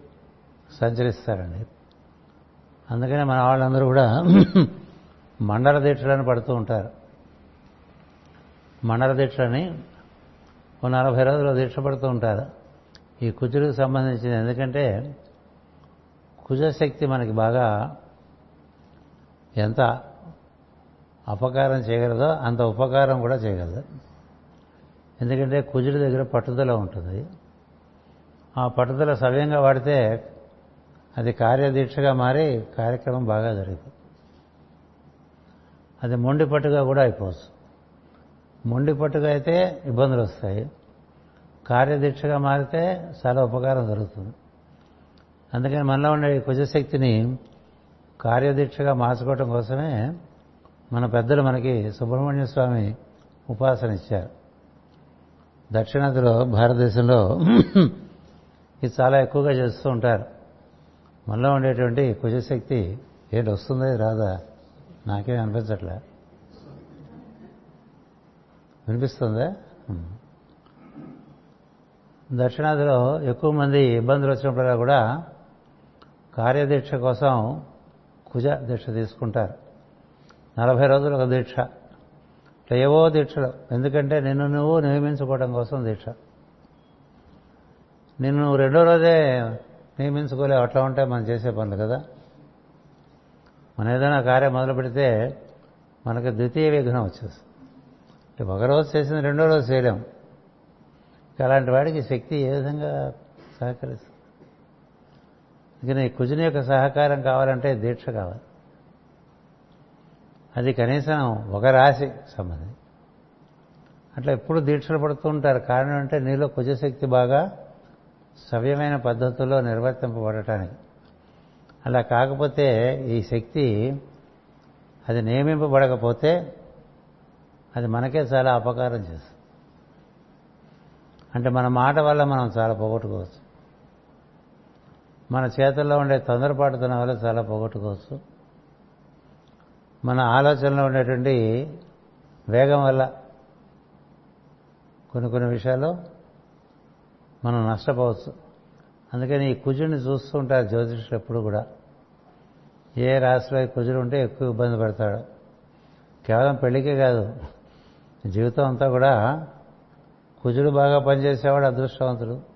సంచరిస్తారండి అందుకనే మన వాళ్ళందరూ కూడా మండల దీక్షలను పడుతూ ఉంటారు. మండల దీక్షలని ఓ నలభై రోజులు దీక్ష పడుతూ ఉంటారు. ఈ కుజుడికి సంబంధించింది ఎందుకంటే కుజశక్తి మనకి బాగా ఎంత అపకారం చేయగలదో అంత ఉపకారం కూడా చేయగలదు. ఎందుకంటే కుజుడి దగ్గర పట్టుదల ఉంటుంది. ఆ పట్టుదల సవ్యంగా వాడితే అది కార్యదీక్షగా మారి కార్యక్రమం బాగా జరుగుతుంది అది మొండి పట్టుగా కూడా అయిపోవచ్చు. మొండి పట్టుగా అయితే ఇబ్బందులు వస్తాయి. కార్యదీక్షగా మారితే చాలా ఉపకారం జరుగుతుంది. అందుకని మనలో ఉండే ఈ కుజశక్తిని కార్యదీక్షగా మార్చుకోవటం కోసమే మన పెద్దలు మనకి సుబ్రహ్మణ్య స్వామి ఉపాసన ఇచ్చారు. దక్షిణాదిలో భారతదేశంలో ఇది చాలా ఎక్కువగా చేస్తూ ఉంటారు. మనలో ఉండేటువంటి కుజశక్తి ఏంటి వస్తుందో రాదా? నాకేం అనిపించట్లే. వినిపిస్తుందా? దక్షిణాదిలో ఎక్కువ మంది ఇబ్బందులు వచ్చినప్పుడల్లా కూడా కార్యదీక్ష కోసం కుజ దీక్ష తీసుకుంటారు. నలభై రోజులు ఒక దీక్ష. ఏవో దీక్షలు. ఎందుకంటే నిన్ను నువ్వు నియమించుకోవడం కోసం దీక్ష. నిన్ను నువ్వు రెండో రోజే నియమించుకోలేవు. అట్లా ఉంటే మనం చేసే పనులు కదా. మనం ఏదైనా కార్యం మొదలు పెడితే మనకు ద్వితీయ విఘ్నం వచ్చేస్తుంది. ఒకరోజు ఒక రోజు చేసింది రెండో రోజు చేయలేం. అలాంటి వాడికి శక్తి ఏ విధంగా సహకరిస్తుంది? అందుకని కుజుని యొక్క సహకారం కావాలంటే దీక్ష కావాలి. అది కనీసం ఒక రాశి సంబంధం. అట్లా ఎప్పుడు దీక్షలు పడుతూ ఉంటారు. కారణం అంటే నీలో కుజశక్తి బాగా సవ్యమైన పద్ధతుల్లో నిర్వర్తింపబడటానికి. అలా కాకపోతే ఈ శక్తి అది నియమింపబడకపోతే అది మనకే చాలా అపకారం చేస్తుంది. అంటే మన మాట వల్ల మనం చాలా పోగొట్టుకోవచ్చు. మన చేతుల్లో ఉండే తొందరపాటుతనం వల్ల చాలా పోగొట్టుకోవచ్చు. మన ఆలోచనలో ఉండేటువంటి వేగం వల్ల కొన్ని కొన్ని విషయాలు మనం నష్టపోవచ్చు. అందుకని ఈ కుజుడిని చూస్తూ ఉంటారు జ్యోతిషులు ఎప్పుడు కూడా. ఏ రాశిలో కుజుడు ఉంటే ఎక్కువ ఇబ్బంది పడతాడు. కేవలం పెళ్ళికే కాదు జీవితం అంతా కూడా కుజుడు బాగా పనిచేసేవాడు అదృష్టవంతుడు.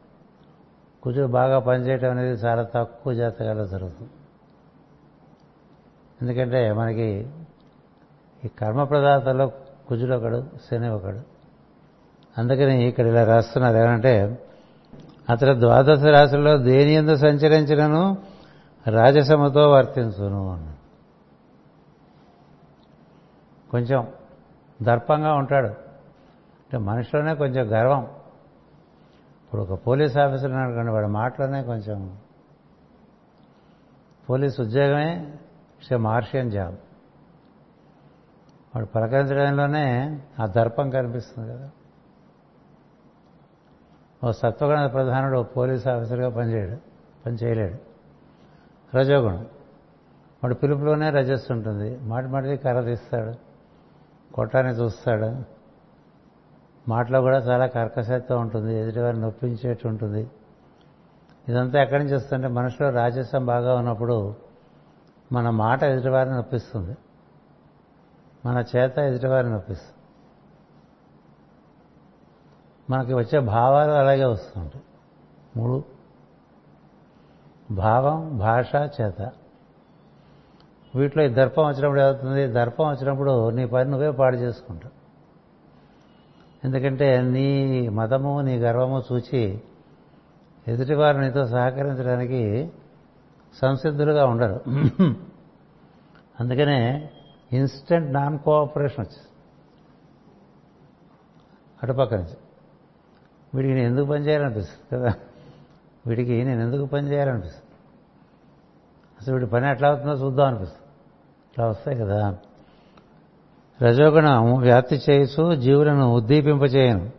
కుజుడు బాగా పనిచేయటం అనేది చాలా తక్కువ జాతకాల్లో జరుగుతుంది. ఎందుకంటే మనకి ఈ కర్మ ప్రదాతలో కుజుడు ఒకడు శని ఒకడు. అందుకని ఇక్కడ ఇలా రాస్తున్నారు. ఏమంటే అతడు ద్వాదశ రాశుల్లో దేని ఎందు సంచరించినను రాజసమతో వర్తించును అన్న కొంచెం దర్పంగా ఉంటాడు. అంటే మనిషిలోనే కొంచెం గర్వం. ఇప్పుడు ఒక పోలీస్ ఆఫీసర్ అనుకోండి వాడి మాటలోనే కొంచెం పోలీస్ ఉద్యోగమే ఇట్స్ ఏ మార్షియన్ జాబ్. వాడు పలకరించడంలోనే ఆ దర్పం కనిపిస్తుంది కదా. ఓ సత్వగుణ ప్రధానుడు పోలీస్ ఆఫీసర్గా పనిచేయడు పని చేయలేడు రజోగుణం. వాడు పిలుపులోనే రజస్సు ఉంటుంది. మాటి మాటికి కర్ర తీస్తాడు కొట్టాన్ని చూస్తాడు. మాటలో కూడా చాలా కర్కశత్వం ఉంటుంది ఎదుటివారిని నొప్పించేట్టు ఉంటుంది. ఇదంతా ఎక్కడి నుంచి వస్తుంటే మనిషిలో రాజస్వం బాగా ఉన్నప్పుడు మన మాట ఎదుటివారిని నొప్పిస్తుంది. మన చేత ఎదుటివారిని నొప్పిస్తుంది. మనకి వచ్చే భావాలు అలాగే వస్తుంటాయి. మూడు. భావం భాష చేత. వీటిలో ఈ దర్పం వచ్చినప్పుడు ఏమవుతుంది? దర్పం వచ్చినప్పుడు నీ పని నువ్వే పాడు చేసుకుంటావు. ఎందుకంటే నీ మతము నీ గర్వము చూచి ఎదుటివారు నీతో సహకరించడానికి సంసిద్ధులుగా ఉండరు. అందుకనే ఇన్స్టెంట్ నాన్ కోఆపరేషన్ వచ్చింది. అటుపక్క నుంచి. వీడికి నేను ఎందుకు పనిచేయాలనిపిస్తుంది కదా? వీడికి నేను ఎందుకు పనిచేయాలనిపిస్తుంది అసలు వీడి పని ఎట్లా అవుతుందో చూద్దాం అనిపిస్తుంది. ఇట్లా వస్తాయి కదా? రజోగుణం వ్యాప్తి చేయుచు జీవులను ఉద్దీపింపచేయను.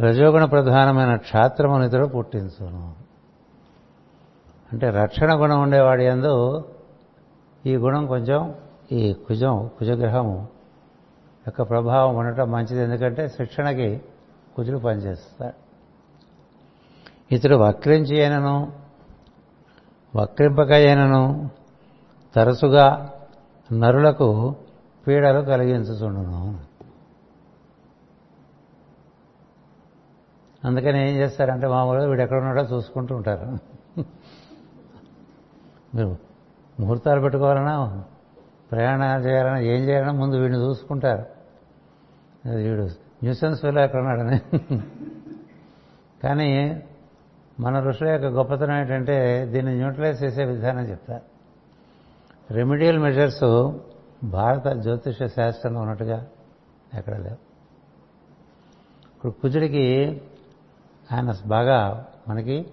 రజోగుణ ప్రధానమైన క్షాత్రము ఇతడు పుట్టించును. అంటే రక్షణ గుణం ఉండేవాడి ఎందు ఈ గుణం కొంచెం ఈ కుజం కుజగ్రహము యొక్క ప్రభావం ఉండటం మంచిది. ఎందుకంటే శిక్షణకి కుజుడు పనిచేస్తాడు. ఇతడు వక్రించి అయినను వక్రింపక అయినను తరచుగా నరులకు పీడలు కలిగించుచుండును అందుకని ఏం చేస్తారంటే మామూలుగా వీడు ఎక్కడ ఉన్నాడో చూసుకుంటూ ఉంటారు. మీరు ముహూర్తాలు పెట్టుకోవాలన్నా ప్రయాణాలు చేయాలన్నా ఏం చేయాలన్నా ముందు వీడిని చూసుకుంటారు. వీడు న్యూసెన్స్ ఫీల్ ఎక్కడ ఉన్నాడని. కానీ మన ఋషుల యొక్క గొప్పతనం ఏంటంటే దీన్ని న్యూట్రలైజ్ చేసే విధానం చెప్తారు. రెమిడియల్ మెజర్స్ భారత జ్యోతిష శాస్త్రంలో ఉన్నట్టుగా ఎక్కడ లేవు. ఇప్పుడు కుజుడికి ఆయన బాగా మనకి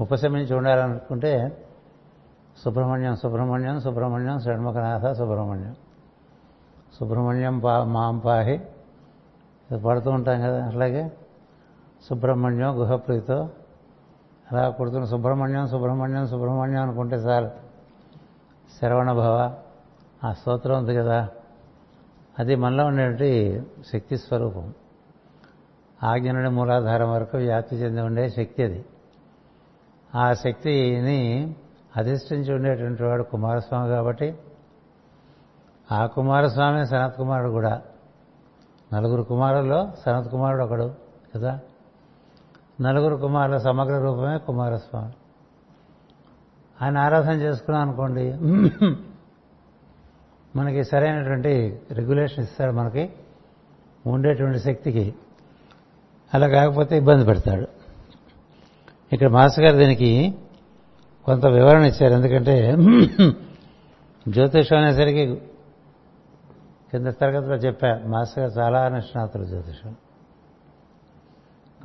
ఉపశమించి ఉండాలనుకుంటే సుబ్రహ్మణ్యం సుబ్రహ్మణ్యం సుబ్రహ్మణ్యం షణ్ముఖనాథ సుబ్రహ్మణ్యం. సుబ్రహ్మణ్యం పా మాం పాహి. పడుతూ ఉంటాం కదా అట్లాగే. సుబ్రహ్మణ్యం గుహప్రీతో. అలా కొడుతున్న సుబ్రహ్మణ్యం సుబ్రహ్మణ్యం సుబ్రహ్మణ్యం అనుకుంటే చాలు. శరవణ భవ ఆ స్తోత్రం ఉంది కదా. అది మనలో ఉండేటువంటి శక్తి స్వరూపం. ఆజ్ఞ నుండి మూలాధారం వరకు వ్యాప్తి చెంది ఉండే శక్తి అది. ఆ శక్తిని అధిష్ఠించి ఉండేటువంటి వాడు కుమారస్వామి కాబట్టి ఆ కుమారస్వామి సనత్ కుమారుడు కూడా. నలుగురు కుమారుల్లో సనత్ కుమారుడు ఒకడు కదా. నలుగురు కుమారుల సమగ్ర రూపమే కుమారస్వామి. ఆయన ఆరాధన చేసుకున్నాం అనుకోండి. మనకి సరైనటువంటి రెగ్యులేషన్ ఇస్తాడు మనకి ఉండేటువంటి శక్తికి. అలా కాకపోతే ఇబ్బంది పెడతాడు. ఇక్కడ మాస్టర్ గారు దీనికి కొంత వివరణ ఇచ్చారు. ఎందుకంటే జ్యోతిషం అనేసరికి కింద తరగతిలో చెప్పా మాస్టర్ గారు చాలా నిష్ణాతులు జ్యోతిషం.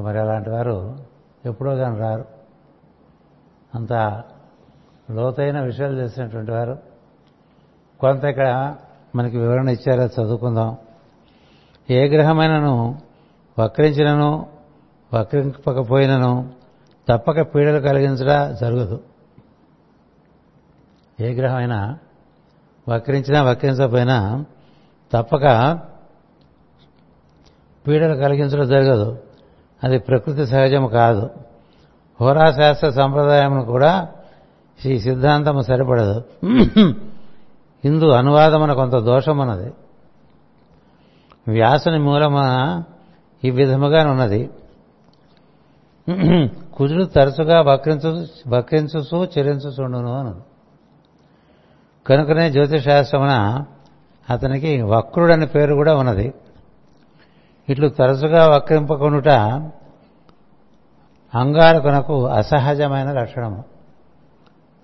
మరి అలాంటి వారు ఎప్పుడో కానీ రారు. అంత లోతైన విషయాలు తెలిసినటువంటి వారు. కొంత ఇక్కడ మనకి వివరణ ఇచ్చారో? చదువుకుందాం. ఏ గ్రహమైనను వక్రించినను వక్రింపకపోయినను తప్పక పీడలు కలిగించడా? జరగదు. ఏ గ్రహమైనా వక్రించినా వక్రించకపోయినా తప్పక పీడలు కలిగించడం జరగదు. అది ప్రకృతి సహజము కాదు. హోరాశాస్త్ర సంప్రదాయం కూడా ఈ సిద్ధాంతం సరిపడదు. హిందూ అనువాదమున కొంత దోషమున్నది. వ్యాసుని మూలమున ఈ విధముగా ఉన్నది. కుజుడు తరచుగా వక్రించు వక్రించుసు చెరించుచుండును అను కనుకనే జ్యోతిషాస్త్రమున అతనికి వక్రుడని పేరు కూడా ఉన్నది. ఇట్లు తరచుగా వక్రింపకొనుట అంగారకునకు అసహజమైన లక్షణము.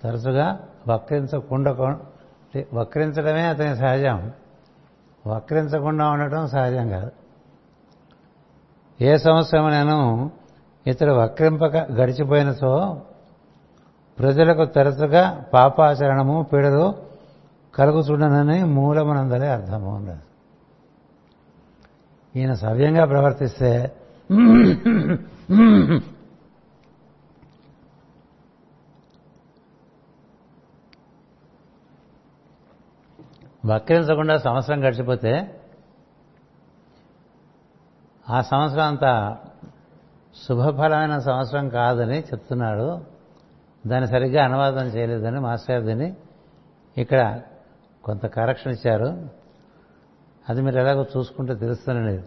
తరచుగా వక్రించకుండా వక్రించడమే అతని సహజం. వక్రించకుండా ఉండటం సహజం కాదు. ఏ సంవత్సరమైనాను ఇతడు వక్రింపక గడిచిపోయినచో ప్రజలకు తరచుగా పాపాచరణము పీడలు కలుగుచుండనని మూలమనందలే అర్థము ఉండదు ఈయన సవ్యంగా ప్రవర్తిస్తే వక్రించకుండా సంవత్సరం గడిచిపోతే ఆ సంవత్సరం అంత శుభఫలమైన సంవత్సరం కాదని చెప్తున్నాడు. దాన్ని సరిగ్గా అనువాదం చేయలేదని మాస్టర్ దీన్ని ఇక్కడ కొంత కరెక్షన్ ఇచ్చారు. అది మీరు ఎలాగో చూసుకుంటే తెలుస్తుందండి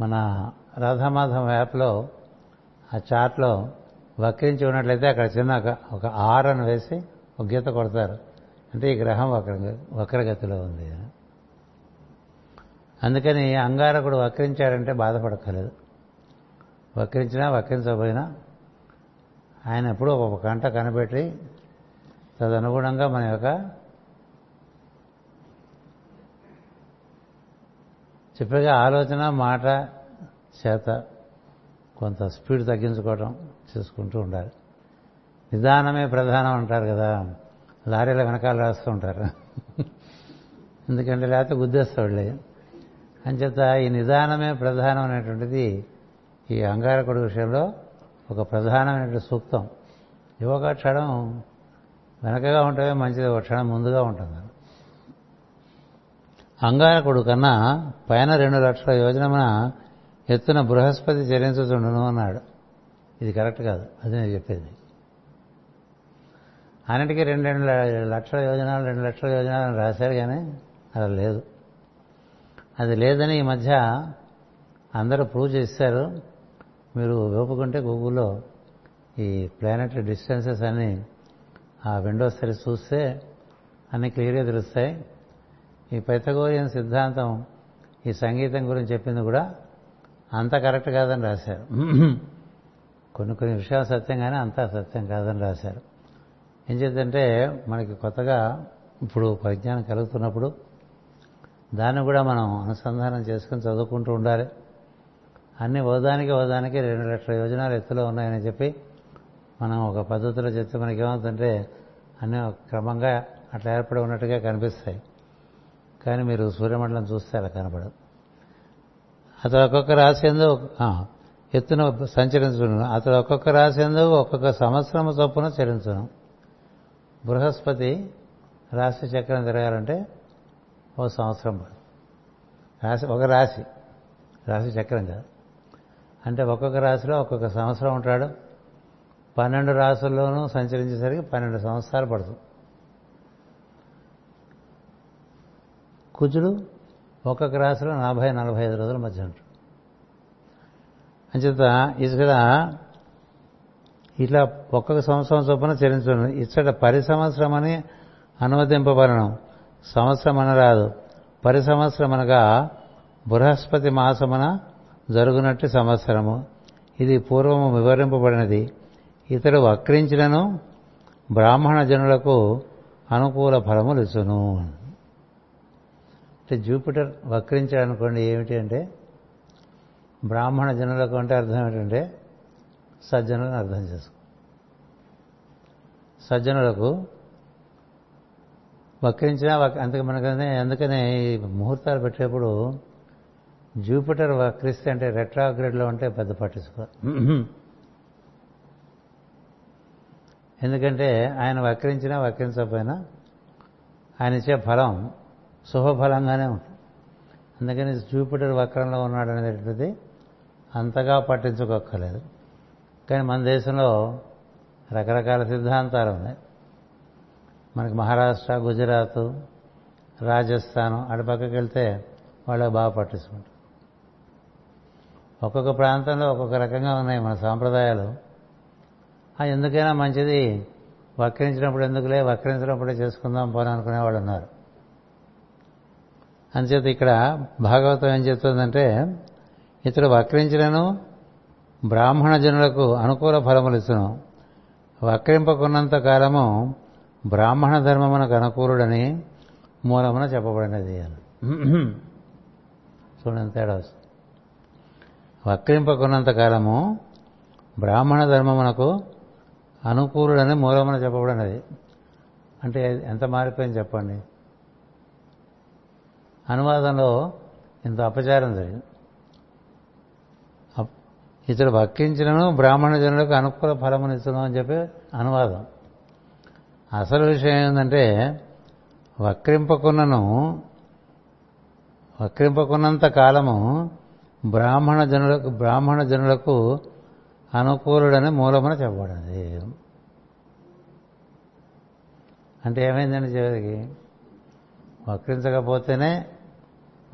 మన రాధామాధవం యాప్లో ఆ చార్ట్లో వక్రించి ఉన్నట్లయితే అక్కడ చిన్న ఒక ఆర్ అని వేసి ఒక గీత కొడతారు. అంటే ఈ గ్రహం వక్ర వక్రగతిలో ఉంది. అందుకని అంగారకుడు వక్రించాడంటే బాధపడక్కర్లేదు. వక్రించినా వక్రించకపోయినా ఆయన ఎప్పుడూ ఒక కంట కనిపెట్టి తదనుగుణంగా మన యొక్క చెప్పగా ఆలోచన మాట చేత కొంత స్పీడ్ తగ్గించుకోవటం చేసుకుంటూ ఉండాలి. నిదానమే ప్రధానం అంటారు కదా. లారీల వెనకాల రాస్తూ ఉంటారు. ఎందుకంటే లేకపోతే గుద్దేస్తాడులే అంచేత ఈ నిదానమే ప్రధానం అనేటువంటిది ఈ అంగారకుడి విషయంలో ఒక ప్రధానమైన సూక్తం. యువక క్షణం వెనకగా ఉంటే మంచిది ఒక క్షణం ముందుగా ఉంటుంది. అంగారకుడు కన్నా పైన రెండు లక్షల యోజనమున ఎత్తున బృహస్పతి చెల్లించుతుండును అన్నాడు. ఇది కరెక్ట్ కాదు అది నేను చెప్పేది. అన్నిటికీ రెండు రెండు లక్షల యోజనాలు రెండు లక్షల యోజనాలు అని రాశారు కానీ అలా లేదు. అది లేదని ఈ మధ్య అందరూ ప్రూవ్ చేశారు. మీరు ఒప్పుకుంటే గూగుల్లో ఈ ప్లానెట్ డిస్టెన్సెస్ అని ఆ విండోస్ సరి చూస్తే అన్ని క్లియర్గా తెలుస్తాయి. ఈ పైథగోరియన్ సిద్ధాంతం ఈ సంగీతం గురించి చెప్పింది కూడా అంత కరెక్ట్ కాదని రాశారు. కొన్ని కొన్ని విషయాలు సత్యం కానీ అంతా సత్యం కాదని రాశారు. ఏం చేద్దంటే మనకి కొత్తగా ఇప్పుడు పరిజ్ఞానం కలుగుతున్నప్పుడు దాన్ని కూడా మనం అనుసంధానం చేసుకుని చదువుకుంటూ ఉండాలి. అన్ని ఓదానికి ఓదానికి రెండు లక్షల యోజనాలు ఎత్తులో ఉన్నాయని చెప్పి మనం ఒక పద్ధతిలో చెప్తే మనకి ఏమవుతుందంటే అన్నీ క్రమంగా అట్లా ఏర్పడి ఉన్నట్టుగా కనిపిస్తాయి. కానీ మీరు సూర్యమండలం చూస్తే అలా కనపడదు. అతడు ఒక్కొక్క రాశి ఎందు ఎత్తున సంచరించును అతడు ఒక్కొక్క రాశి ఎందు ఒక్కొక్క సంవత్సరం చొప్పున చరించును బృహస్పతి రాశి చక్రం తిరగాలంటే ఓ సంవత్సరం పడుతుంది. రాశి ఒక రాశి రాశి చక్రం కాదు. అంటే ఒక్కొక్క రాశిలో ఒక్కొక్క సంవత్సరం ఉంటాడు. పన్నెండు రాసుల్లోనూ సంచరించేసరికి పన్నెండు సంవత్సరాలు పడుతుంది. కుజుడు ఒక్కొక్క రాశిలో నలభై నలభై ఐదు రోజుల మధ్య ఉంటాడు. అంచేత ఇక్కడ ఇట్లా ఒక్కొక్క సంవత్సరం చొప్పున చెల్లించడం ఇచ్చట పరి సంవత్సరం అని అనుమతింపబడడం సంవత్సరం అనరాదు. పరి సంవత్సరం అనగా బృహస్పతి మాసమున జరుగునట్టు సంవత్సరము. ఇది పూర్వము వివరింపబడినది. ఇతడు వక్రించినను బ్రాహ్మణ జనులకు అనుకూల ఫలములు ఇచ్చును. అంటే జూపిటర్ వక్రించాడు అనుకోండి ఏమిటి అంటే బ్రాహ్మణ జనులకు అంటే అర్థం ఏంటంటే సజ్జనులను అర్థం చేసుకో. సజ్జనులకు వక్రించినా అందుకే మనకనే అందుకనే ఈ ముహూర్తాలు పెట్టేప్పుడు జూపిటర్ వక్రిస్తే అంటే రెట్రాగ్రేడ్లో ఉంటే పెద్ద పట్టించుకో. ఎందుకంటే ఆయన వక్రించినా వక్రించకపోయినా ఆయన ఇచ్చే ఫలం శుభఫలంగానే ఉంటుంది. అందుకని జూపిటర్ వక్రంలో ఉన్నాడు అనేటువంటిది అంతగా పట్టించుకోక్కర్లేదు. కానీ మన దేశంలో రకరకాల సిద్ధాంతాలు ఉన్నాయి. మనకి మహారాష్ట్ర గుజరాత్ రాజస్థాన్ అటు పక్కకి వెళ్తే వాళ్ళకి బాగా పట్టించుకుంటారు. ఒక్కొక్క ప్రాంతంలో ఒక్కొక్క రకంగా ఉన్నాయి మన సాంప్రదాయాలు. ఎందుకైనా మంచిది వక్రించినప్పుడు ఎందుకులే వక్రించినప్పుడే చేసుకుందాం పోని అనుకునే వాళ్ళు ఉన్నారు. అంచేత ఇక్కడ భాగవతం ఏం చెప్తుందంటే ఇతడు వక్రించినను బ్రాహ్మణ జనులకు అనుకూల ఫలములిచ్చును వక్రింపకున్నంత కాలము బ్రాహ్మణ ధర్మమునకు అనుకూలుడని మూలమున చెప్పబడినది అని చూడండి తేడా వక్రింపకున్నంత కాలము బ్రాహ్మణ ధర్మమునకు అనుకూలుడని మూలమున చెప్పబడినది. అంటే ఎంత మారిపోయింది చెప్పండి. అనువాదంలో ఇంత అపచారం జరిగింది. ఇతడు వక్కించినను బ్రాహ్మణ జనులకు అనుకూల ఫలమునిచ్చును అని చెప్పి అనువాదం. అసలు విషయం ఏంటంటే వక్రింపకున్నను వక్రింపకున్నంత కాలము బ్రాహ్మణ జనులకు బ్రాహ్మణ జనులకు అనుకూలుడని మూలమున చెప్పబడింది. అంటే ఏమైందండి చివరికి? వక్రించకపోతేనే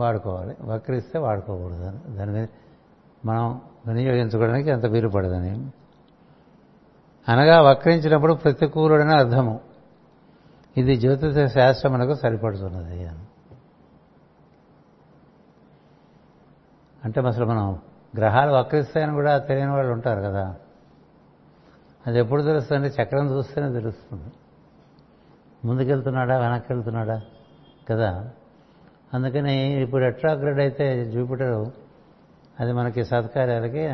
వాడుకోవాలి. వక్రిస్తే వాడుకోకూడదు దాని మీద మనం వినియోగించుకోవడానికి ఎంత వీలు పడదని. అనగా వక్రించినప్పుడు ప్రతికూలుడని అర్థము. ఇది జ్యోతిష శాస్త్రమునకు సరిపడుతున్నది అని. అంటే అసలు మనం గ్రహాలు వక్రిస్తాయని కూడా తెలియని వాళ్ళు ఉంటారు కదా. అది ఎప్పుడు తెలుస్తుంది చక్రం చూస్తేనే తెలుస్తుంది. ముందుకెళ్తున్నాడా వెనక్కి వెళ్తున్నాడా కదా. అందుకని ఇప్పుడు ఎట్రాగ్రేడ్ అయితే జూపిటర్ అది మనకి సత్కార్యాలకి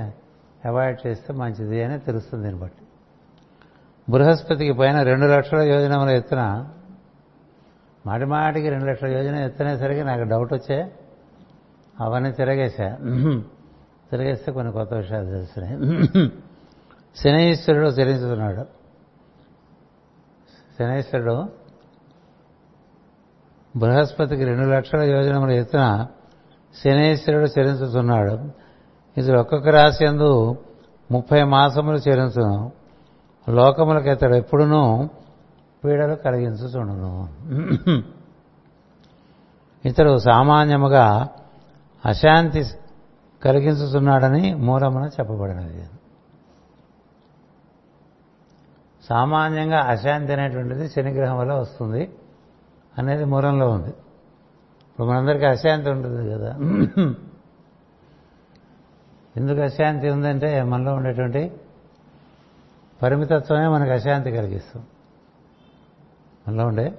అవాయిడ్ చేస్తే మంచిది అని తెలుస్తుంది దీన్ని బట్టి. బృహస్పతికి పైన రెండు లక్షల యోజనముల ఎత్తున మాటి మాటికి రెండు లక్షల యోజన ఎత్తనేసరికి నాకు డౌట్ వచ్చే అవన్నీ తిరగేశా. తిరగేస్తే కొన్ని కొత్త విషయాలు తెలుస్తున్నాయి. శనీశ్వరుడు చెల్లించుతున్నాడు శనీశ్వరుడు బృహస్పతికి రెండు లక్షల యోజనముల ఎత్తున శనేశ్వరుడు చరించుతున్నాడు. ఇది ఒక్కొక్క రాశి ఎందు ముప్పై మాసములు చరించును. లోకములకు ఇతడు ఎప్పుడునూ పీడలు కలిగించుచుండును. ఇతడు సామాన్యముగా అశాంతి కలిగించుతున్నాడని మూలమున చెప్పబడినది. సామాన్యంగా అశాంతి అనేటువంటిది శనిగ్రహం వల్ల వస్తుంది అనేది మూలంలో ఉంది. ఇప్పుడు మనందరికీ అశాంతి ఉంటుంది కదా. ఎందుకు అశాంతి ఉందంటే మనలో ఉండేటువంటి పరిమితత్వమే మనకు అశాంతి కలిగిస్తుంది మనలో ఉండే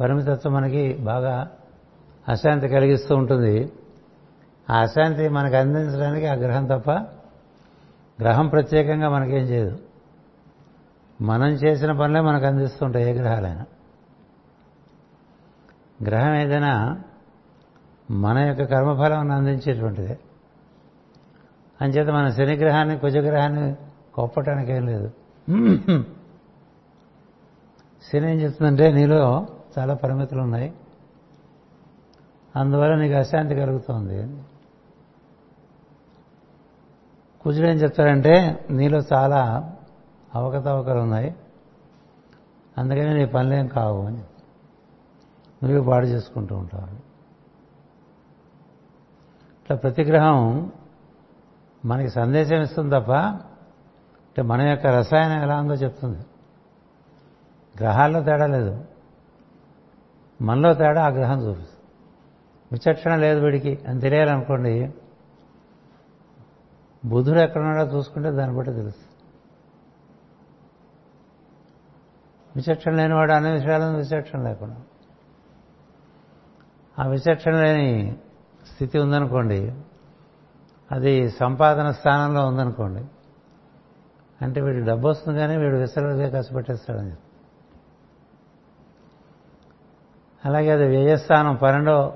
పరిమితత్వం మనకి బాగా అశాంతి కలిగిస్తూ ఉంటుంది. ఆ అశాంతి మనకు అందించడానికి ఆ గ్రహం తప్ప గ్రహం ప్రత్యేకంగా మనకేం చేయదు. మనం చేసిన పనులే మనకు అందిస్తుంటాయి ఏ గ్రహాలైనా. గ్రహం ఏదైనా మన యొక్క కర్మఫలం అందించేటువంటిదే. అంచేత మన శనిగ్రహాన్ని కుజగ్రహాన్ని కొప్పటానికి ఏం లేదు. శని ఏం చెప్తుందంటే నీలో చాలా పరిమితులు ఉన్నాయి. అందువల్ల నీకు అశాంతి కలుగుతోంది. కుజుడు ఏం చెప్తాడంటే నీలో చాలా అవకతవకలు ఉన్నాయి. అందుకని నీ పనులేం కావు అని. నువ్వే పాడు చేసుకుంటూ ఉంటావు ఇట్లా ప్రతి గ్రహం మనకి సందేశం ఇస్తుంది తప్ప అంటే మన యొక్క రసాయనం ఎలా ఉందో చెప్తుంది. గ్రహాల్లో తేడా లేదు. మనలో తేడా ఆ గ్రహం చూపిస్తుంది. విచక్షణ లేదు వీడికి అని తెలియాలనుకోండి బుధుడు ఎక్కడున్నాడో చూసుకుంటే దాన్ని బట్టి తెలుస్తుంది. విచక్షణ లేనివాడు అన్ని విషయాలను విచక్షణ లేకుండా. ఆ విచక్షణ లేని స్థితి ఉందనుకోండి అది సంపాదన స్థానంలో ఉందనుకోండి అంటే వీడు డబ్బు వస్తుంది కానీ వీడు విసరలుగా కష్టపెట్టేస్తాడని పెట్టేస్తాడని. చెప్పి అలాగే అది వ్యయస్థానం పన్నెండో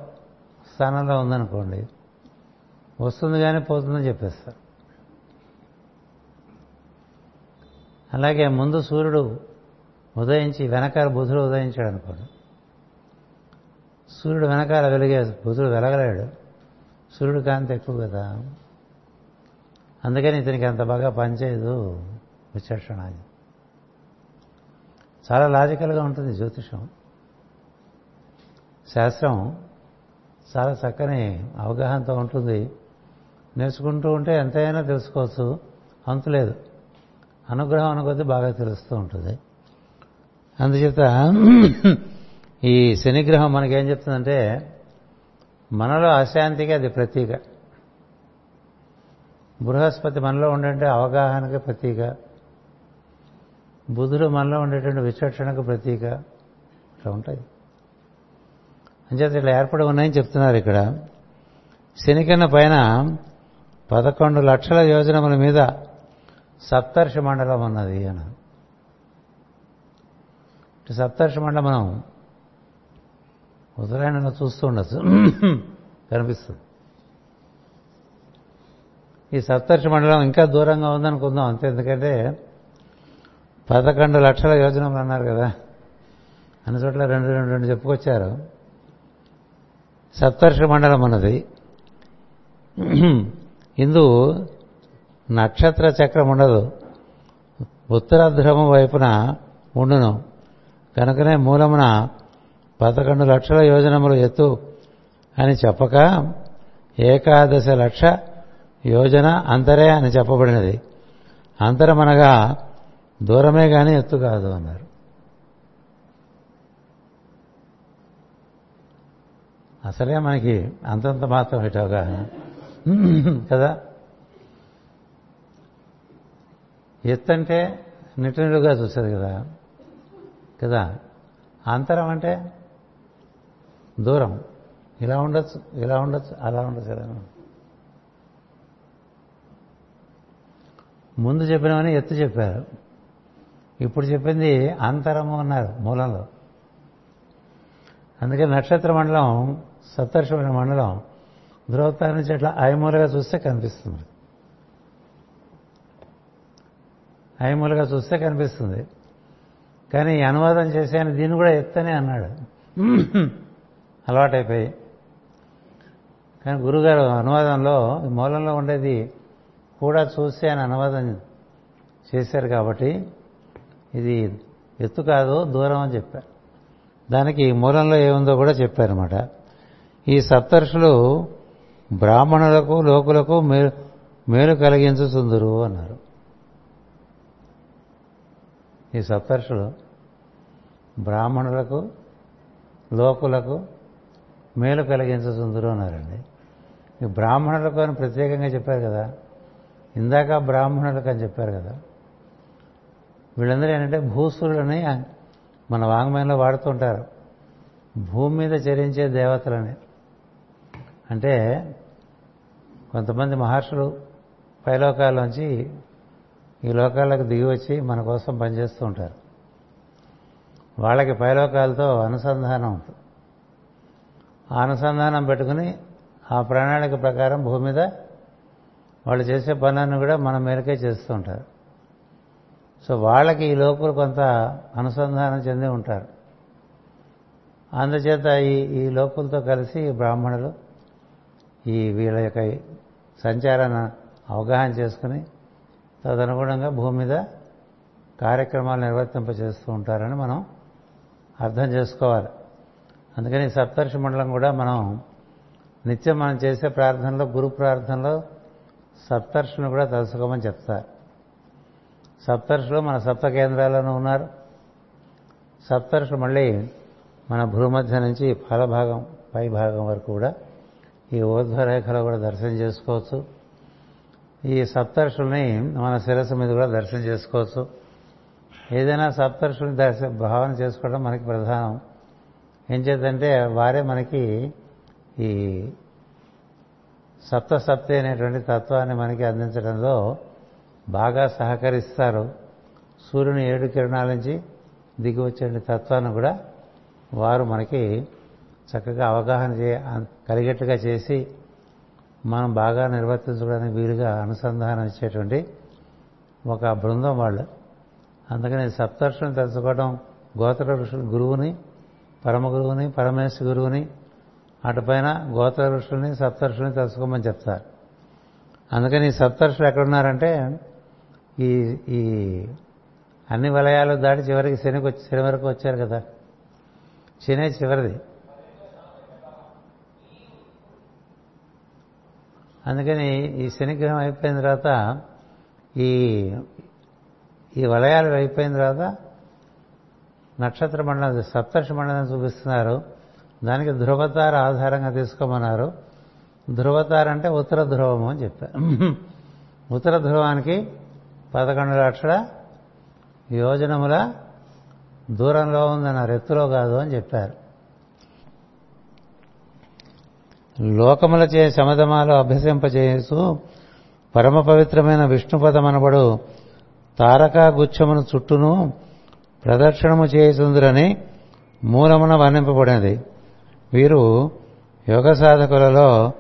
స్థానంలో ఉందనుకోండి వస్తుంది కానీ పోతుందని చెప్పేస్తారు. అలాగే ముందు సూర్యుడు ఉదయించి వెనకాల బుధుడు ఉదయించాడు అనుకోండి సూర్యుడు వెనకాల వెలిగే బుధుడు వెలగలేడు. సూర్యుడు కాంతి ఎక్కువ కదా. అందుకని ఇతనికి అంత బాగా పనిచేయదు విచక్షణ చాలా లాజికల్గా ఉంటుంది జ్యోతిషం. శాస్త్రం చాలా చక్కని అవగాహనతో ఉంటుంది. నేర్చుకుంటూ ఉంటే ఎంతైనా తెలుసుకోవచ్చు. అంతులేదు అనుగ్రహం అనుకొద్దీ బాగా తెలుస్తూ ఉంటుంది. అందుచేత ఈ శనిగ్రహం మనకేం చెప్తుందంటే మనలో అశాంతికి అది ప్రతీక. బృహస్పతి మనలో ఉండే అవగాహనకి ప్రతీక. బుధుడు మనలో ఉండేటువంటి విచక్షణకు ప్రతీక. ఇట్లా ఉంటాయి. అంచేత ఇట్లా ఏర్పడి ఉన్నాయని చెప్తున్నారు ఇక్కడ. శనికన్న పైన పదకొండు లక్షల యోజనముల మీద సప్తర్షి మండలం ఉన్నది అని సప్తర్షి మండలం మనం ఉత్తరాయణ చూస్తూ ఉండొచ్చు కనిపిస్తుంది. ఈ సప్తర్షి మండలం ఇంకా దూరంగా ఉందనుకుందాం అంతే. ఎందుకంటే పదకొండు లక్షల యోజనలు అన్నారు కదా. అన్ని చోట్ల రెండు రెండు రెండు చెప్పుకొచ్చారు. సప్తర్షి మండలం అన్నది. ఇందు నక్షత్ర చక్రం ఉండదు. ఉత్తరధ్రమం వైపున ఉండును. కనుకనే మూలమున పదకొండు లక్షల యోజనములు ఎత్తు అని చెప్పక ఏకాదశ లక్ష యోజన అంతరే అని చెప్పబడినది. అంతరమనగా దూరమే కానీ ఎత్తు కాదు అన్నారు. అసలే మనకి అంతంత మాత్రం ఇటోగా కదా? ఎత్తు అంటే నిటనిలుగా చూసేది కదా? కదా? అంతరం అంటే దూరం. ఇలా ఉండొచ్చు ఇలా ఉండొచ్చు అలా ఉండొచ్చు ఇలా ముందు చెప్పినవని ఎత్తు చెప్పారు. ఇప్పుడు చెప్పింది అంతరము అన్నారు మూలంలో. అందుకే నక్షత్ర మండలం సప్తర్షమైన మండలం ధ్రువతార నుంచి అట్లా ఐమూలగా చూస్తే కనిపిస్తుంది. ఐమూలగా చూస్తే కనిపిస్తుంది. కానీ ఈ అనువాదం చేశాను దీన్ని కూడా ఎత్తనే అన్నాడు. అలవాటైపోయి. కానీ గురుగారు అనువాదంలో ఈ మూలంలో ఉండేది కూడా చూసి ఆయన అనువాదం చేశారు కాబట్టి ఇది ఎత్తు కాదు దూరం అని చెప్పారు. దానికి మూలంలో ఏముందో కూడా చెప్పారన్నమాట. ఈ సప్తర్షులు బ్రాహ్మణులకు లోకులకు మేలు మేలు కలిగించుతుందరు అన్నారు. ఈ సప్తర్షులు బ్రాహ్మణులకు లోకులకు మేలు కలిగించుతుందరు అన్నారండి. ఈ బ్రాహ్మణులకు అని ప్రత్యేకంగా చెప్పారు కదా. ఇందాక బ్రాహ్మణులకు అని చెప్పారు కదా. వీళ్ళందరూ ఏంటంటే భూసురులని మన వాంగ్మయంలో వాడుతుంటారు. భూమి మీద చరించే దేవతలని. అంటే కొంతమంది మహర్షులు పైలోకాల్లోంచి ఈ లోకాలకు దిగి వచ్చి మన కోసం పనిచేస్తూ ఉంటారు. వాళ్ళకి పైలోకాలతో అనుసంధానం ఉంటుంది. అనుసంధానం పెట్టుకుని ఆ ప్రణాళిక ప్రకారం భూమి మీద వాళ్ళు చేసే పనులను కూడా మన మేరకే చేస్తూ ఉంటారు. సో వాళ్ళకి ఈ లోకులు కొంత అనుసంధానం చెంది ఉంటారు. అందుచేత ఈ ఈ లోకులతో కలిసి బ్రాహ్మణులు ఈ వీళ్ళ యొక్క సంచారాన్ని అవగాహన చేసుకుని తదనుగుణంగా భూమి మీద కార్యక్రమాలు నిర్వర్తింపజేస్తూ ఉంటారని మనం అర్థం చేసుకోవాలి. అందుకని సప్తర్షి మండలం కూడా మనం నిత్యం మనం చేసే ప్రార్థనలో గురు ప్రార్థనలో సప్తర్షిని కూడా తలుసుకోమని చెప్తారు సప్తర్షులు మన సప్త కేంద్రాల్లోనూ ఉన్నారు. సప్తర్షులు మళ్ళీ మన భూమధ్య నుంచి ఫలభాగం పై భాగం వరకు కూడా ఈ ఊర్ధ్వరేఖలో కూడా దర్శనం చేసుకోవచ్చు. ఈ సప్తర్షుల్ని మన శిరస్సు మీద కూడా దర్శనం చేసుకోవచ్చు. ఏదైనా సప్తర్షుల్ని దర్శ భావన చేసుకోవడం మనకి ప్రధానం. ఏం చేద్దంటే వారే మనకి ఈ సప్త సప్తే అనేటువంటి తత్వాన్ని మనకి అందించడంలో బాగా సహకరిస్తారు. సూర్యుని ఏడు కిరణాల నుంచి దిగి వచ్చే తత్వాన్ని కూడా వారు మనకి చక్కగా అవగాహన చే కలిగేట్టుగా చేసి మనం బాగా నిర్వర్తించడానికి వీలుగా అనుసంధానం ఇచ్చేటువంటి ఒక బృందం వాళ్ళు. అందుకని సప్తర్షుని తెలుసుకోవడం గోత్ర ఋషులు గురువుని పరమ గురువుని పరమేశ్వ గురువుని అటుపైన గోత్ర ఋషుల్ని సప్తర్షుల్ని తెలుసుకోమని చెప్తారు. అందుకని ఈ సప్తర్షులు ఎక్కడున్నారంటే ఈ ఈ అన్ని వలయాలు దాటి చివరికి శనికి వచ్చి శని వరకు వచ్చారు కదా. శనే చివరిది. అందుకని ఈ శనిగ్రహం అయిపోయిన తర్వాత ఈ ఈ వలయాలు అయిపోయిన తర్వాత నక్షత్ర మండలం సప్తర్షి మండలం చూపిస్తున్నారు. దానికి ధ్రువతార ఆధారంగా తీసుకోమన్నారు. ధృవతార అంటే ఉత్తర ధ్రువము అని చెప్పారు. ఉత్తర ధ్రువానికి పదకొండు లక్షల యోజనముల దూరంలో ఉందన్నారు ఎత్తులో కాదు అని చెప్పారు. లోకములచే శమధమాలు అభ్యసింపచేయసు పరమ పవిత్రమైన విష్ణుపదమనబడు తారకా గుచ్చమును చుట్టూను ప్రదక్షిణము చేయుచుందురని మూలమున వర్ణింపబడినది. వీరు యోగ సాధకులలో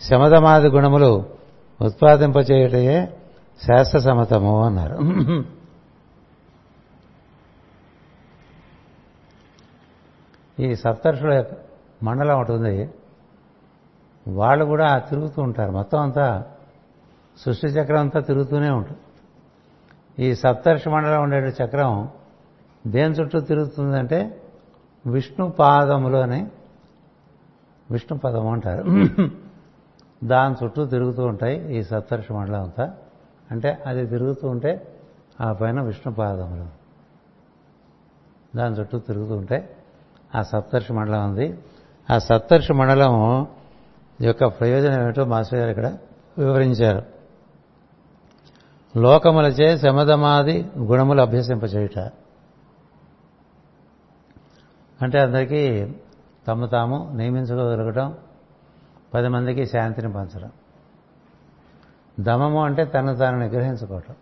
శమధమాది గుణములు ఉత్పాదింపచేయటయే శాస్త్ర సమతము అన్నారు. ఈ సప్తర్షుల మండలం ఒకటి ఉంది. వాళ్ళు కూడా తిరుగుతూ ఉంటారు. మొత్తం అంతా సృష్టి చక్రం అంతా తిరుగుతూనే ఉంటుంది. ఈ సప్తర్షి మండలం ఉండే చక్రం దేని చుట్టూ తిరుగుతుందంటే విష్ణు పాదములోని విష్ణు పదము అంటారు. దాని చుట్టూ తిరుగుతూ ఉంటాయి ఈ సప్తర్షి మండలం అంతా. అంటే అది తిరుగుతూ ఉంటే ఆ పైన విష్ణు పాదములు. దాని చుట్టూ తిరుగుతూ ఉంటే ఆ సప్తర్షి మండలం ఉంది. ఆ సప్తర్షి మండలం యొక్క ప్రయోజనం ఏమిటో మాస్టర్ గారు ఇక్కడ వివరించారు. లోకములచే శమధమాది గుణములు అభ్యసింపచేయుట. అంటే అందరికీ తమ్ము తాము నియమించుకోగలగటం పది మందికి శాంతిని పంచడం. దమము అంటే తను తాను నిగ్రహించుకోవటం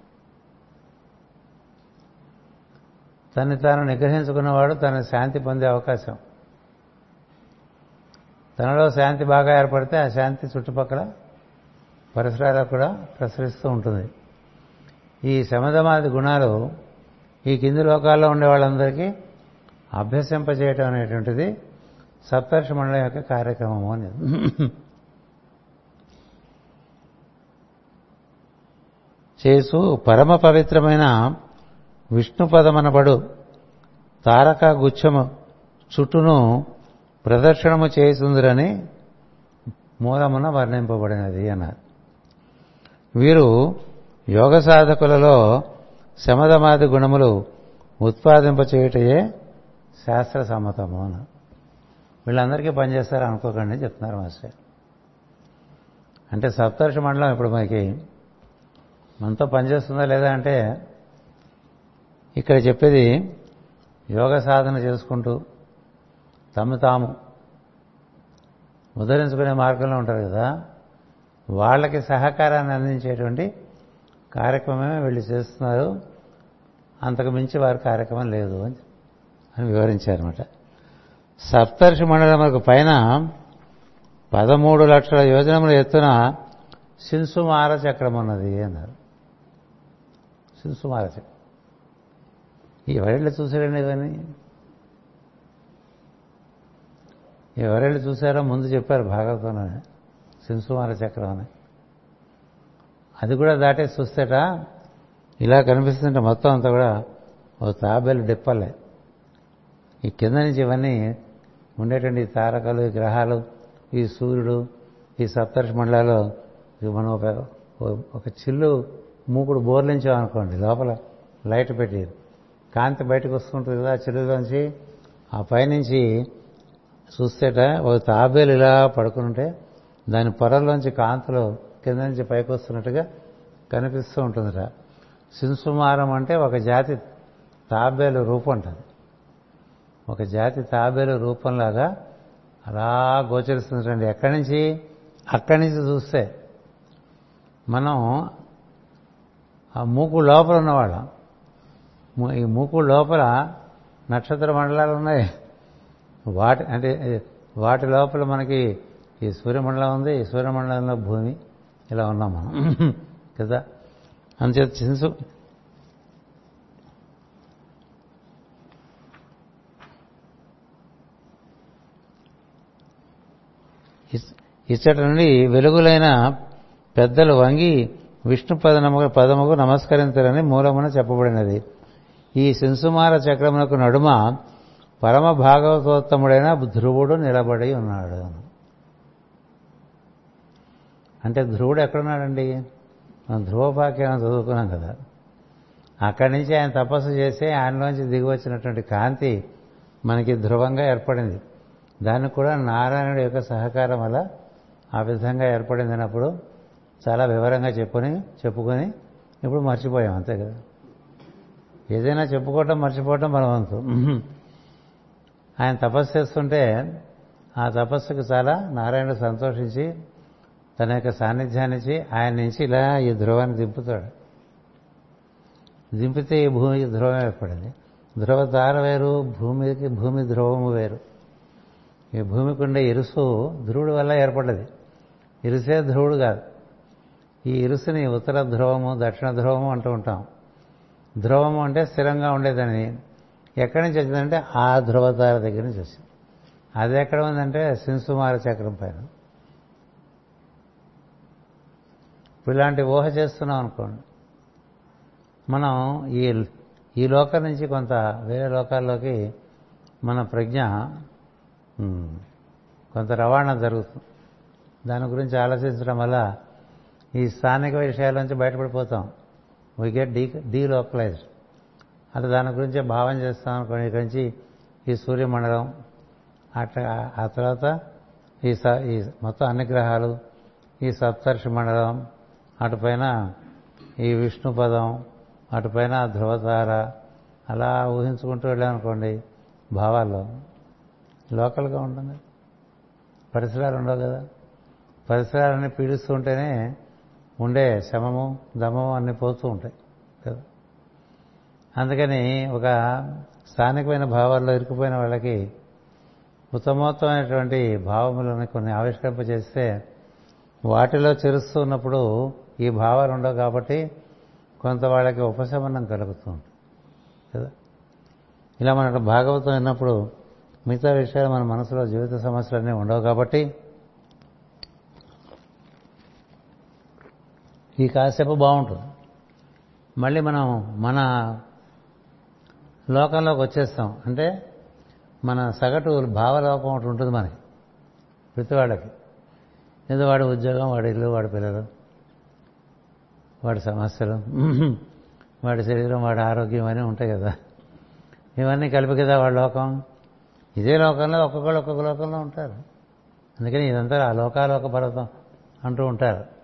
తను తాను నిగ్రహించుకున్నవాడు తన శాంతి పొందే అవకాశం. తనలో శాంతి బాగా ఏర్పడితే ఆ శాంతి చుట్టుపక్కల పరిసరాలకు కూడా ప్రసరిస్తూ ఉంటుంది. ఈ శమధమాది గుణాలు ఈ కింది లోకాల్లో ఉండే వాళ్ళందరికీ అభ్యసింపజేయటం అనేటువంటిది సప్తర్షి మండలం యొక్క కార్యక్రమము అని. చేసు పరమ పవిత్రమైన విష్ణు పదమనబడు తారక గుచ్చము చుట్టూను ప్రదర్శనము చేస్తుందిరని మూలమున వర్ణింపబడినది అన్నారు. వీరు యోగ సాధకులలో శమధమాది గుణములు ఉత్పాదింపచేయుటయే శాస్త్ర సమ్మతము అని. వీళ్ళందరికీ పనిచేస్తారు అనుకోకండి చెప్తున్నారు మాస్టర్ అంటే సప్తర్షి మండలం ఇప్పుడు మనకి మనతో పనిచేస్తుందా లేదా అంటే ఇక్కడ చెప్పేది యోగ సాధన చేసుకుంటూ తమ తాము ఉద్ధరించుకునే మార్గంలో ఉంటారు కదా వాళ్ళకి సహకారాన్ని అందించేటువంటి కార్యక్రమమే వీళ్ళు చేస్తున్నారు. అంతకు మించి వారి కార్యక్రమం లేదు అని అని వివరించారన్నమాట. సప్తర్షి మండలములకు పైన పదమూడు లక్షల యోజనముల ఎత్తున శిన్సుమార చక్రం ఉన్నది అన్నారు. శిన్సుమార చక్రం. ఎవరెళ్ళు చూసారండి ఇవన్నీ? ఎవరెళ్ళు చూసారో ముందు చెప్పారు భాగవతంలో శిన్సుమార చక్రం అని. అది కూడా దాటేసి చూస్తేట ఇలా కనిపిస్తుంటే మొత్తం అంతా కూడా ఓ తాబేలు డిప్పలే ఈ కింద నుంచి ఇవన్నీ ఉండేటువంటి తారకలు ఈ గ్రహాలు ఈ సూర్యుడు ఈ సప్తర్షి మండలాలు మనం ఒక చిల్లు మూకుడు బోర్లించామనుకోండి లోపల లైట్ పెట్టి కాంతి బయటకు వస్తుంటుంది కదా చిల్లులోంచి ఆ పైనుంచి చూస్తేట ఒక తాబేలు ఇలా పడుకుంటే దాని పొరల్లోంచి కాంతులు కింద నుంచి పైకి వస్తున్నట్టుగా కనిపిస్తూ ఉంటుందిట. శింసుమారం అంటే ఒక జాతి తాబేలు రూపం ఉంటుంది ఒక జాతి తాబేలు రూపంలాగా అలా గోచరిస్తుందండి ఎక్కడి నుంచి? అక్కడి నుంచి చూస్తే మనం ఆ మూకు లోపల ఉన్నవాళ్ళం. ఈ మూకు లోపల నక్షత్ర మండలాలు ఉన్నాయి. వాటి అంటే వాటి లోపల మనకి ఈ సూర్యమండలం ఉంది ఈ సూర్యమండలంలో భూమి ఇలా ఉన్నాం మనం. కదా? అంతే చిన్న ఇచ్చట నుండి వెలుగులైన పెద్దలు వంగి విష్ణు పదనము పదముకు నమస్కరించరని మూలమున చెప్పబడినది. ఈ శింసుమార చక్రమునకు నడుమ పరమ భాగవతోత్తముడైన ధ్రువుడు నిలబడి ఉన్నాడు. అంటే ధ్రువుడు ఎక్కడున్నాడండి? మనం ధ్రువపాక్యం చదువుకున్నాం కదా. అక్కడి నుంచి ఆయన తపస్సు చేసి ఆయనలోంచి దిగి వచ్చినటువంటి కాంతి మనకి ధ్రువంగా ఏర్పడింది. దానికి కూడా నారాయణుడి యొక్క సహకారం వల్ల ఆ విధంగా ఏర్పడిందినప్పుడు చాలా వివరంగా చెప్పుకొని చెప్పుకొని ఇప్పుడు మర్చిపోయాం అంతే కదా. ఏదైనా చెప్పుకోవటం మర్చిపోవటం మన వంతు ఆయన తపస్సు చేస్తుంటే ఆ తపస్సుకు చాలా నారాయణుడు సంతోషించి తన యొక్క సాన్నిధ్యాన్నిచ్చి ఆయన నుంచి ఇలా ఈ ధ్రువాన్ని దింపుతాడు. దింపితే ఈ భూమికి ధ్రువం ఏర్పడింది. ధ్రువతార వేరు భూమికి భూమి ధ్రువము వేరు. ఈ భూమికి ఉండే ఇరుసు ధ్రువుడి వల్ల ఏర్పడ్డది. ఇరుసే ధ్రువుడు కాదు. ఈ ఇరుసుని ఉత్తర ధ్రువము దక్షిణ ధ్రువము అంటూ ఉంటాం. ధ్రువము అంటే స్థిరంగా ఉండేదని. ఎక్కడి నుంచి వచ్చిందంటే ఆ ధ్రువతార దగ్గర నుంచి వచ్చింది. అది ఎక్కడ ఉందంటే శింసుమార చక్రం పైన. ఇప్పుడు ఇలాంటి ఊహ చేస్తున్నాం అనుకోండి. మనం ఈ ఈ లోకం నుంచి కొంత వేరే లోకాల్లోకి మన ప్రజ్ఞ కొంత రవాణా జరుగుతుంది. దాని గురించి ఆలోచించడం వల్ల ఈ స్థానిక విషయాల నుంచి బయటపడిపోతాం. వీ గెట్ డీ డీలోకలైజ్డ్ అట్లా దాని గురించే భావం చేస్తాం అనుకోండి. ఇక్కడి నుంచి ఈ సూర్యమండలం అట్లా ఆ తర్వాత ఈ స ఈ మొత్తం అన్ని గ్రహాలు ఈ సప్తర్షి మండలం అటుపైన ఈ విష్ణు పదం అటుపైన ధ్రువతార అలా ఊహించుకుంటూ వెళ్ళామనుకోండి భావాల్లో లోకల్గా ఉంటుంది. పరిసరాలు ఉండవు కదా. పరిసరాలన్నీ పీడిస్తూ ఉంటేనే ఉండే శమము దమము అన్నీ పోతూ ఉంటాయి కదా? అందుకని ఒక స్థానికమైన భావాల్లో ఇరుక్కుపోయిన వాళ్ళకి ఉత్తమోత్తమైనటువంటి భావములను కొన్ని ఆవిష్కరింపజేస్తే వాటిలో చెరుస్తూ ఉన్నప్పుడు ఈ భావాలు ఉండవు కాబట్టి కొంత వాళ్ళకి ఉపశమనం కలుగుతుంది కదా? ఇలా మనకు భాగవతం విన్నప్పుడు మిగతా విషయాలు మన మనసులో జీవిత సమస్యలన్నీ ఉండవు కాబట్టి ఈ కాసేపు బాగుంటుంది. మళ్ళీ మనం మన లోకంలోకి వచ్చేస్తాం. అంటే మన సగటు భావలోకం ఒకటి ఉంటుంది మనకి. ప్రతి వాళ్ళకి ఏదో వాడి ఉద్యోగం వాడి ఇల్లు వాడి పిల్లలు వాడి సమస్యలు వాడి శరీరం వాడి ఆరోగ్యం అని ఉంటాయి కదా. ఇవన్నీ కలిపి కదా వాడి లోకం. ఇదే లోకంలో ఒక్కొక్కళ్ళు ఒక్కొక్క లోకంలో ఉంటారు. అందుకని ఇదంతా ఆ లోకాలోక పర్వతం అంటూ ఉంటారు.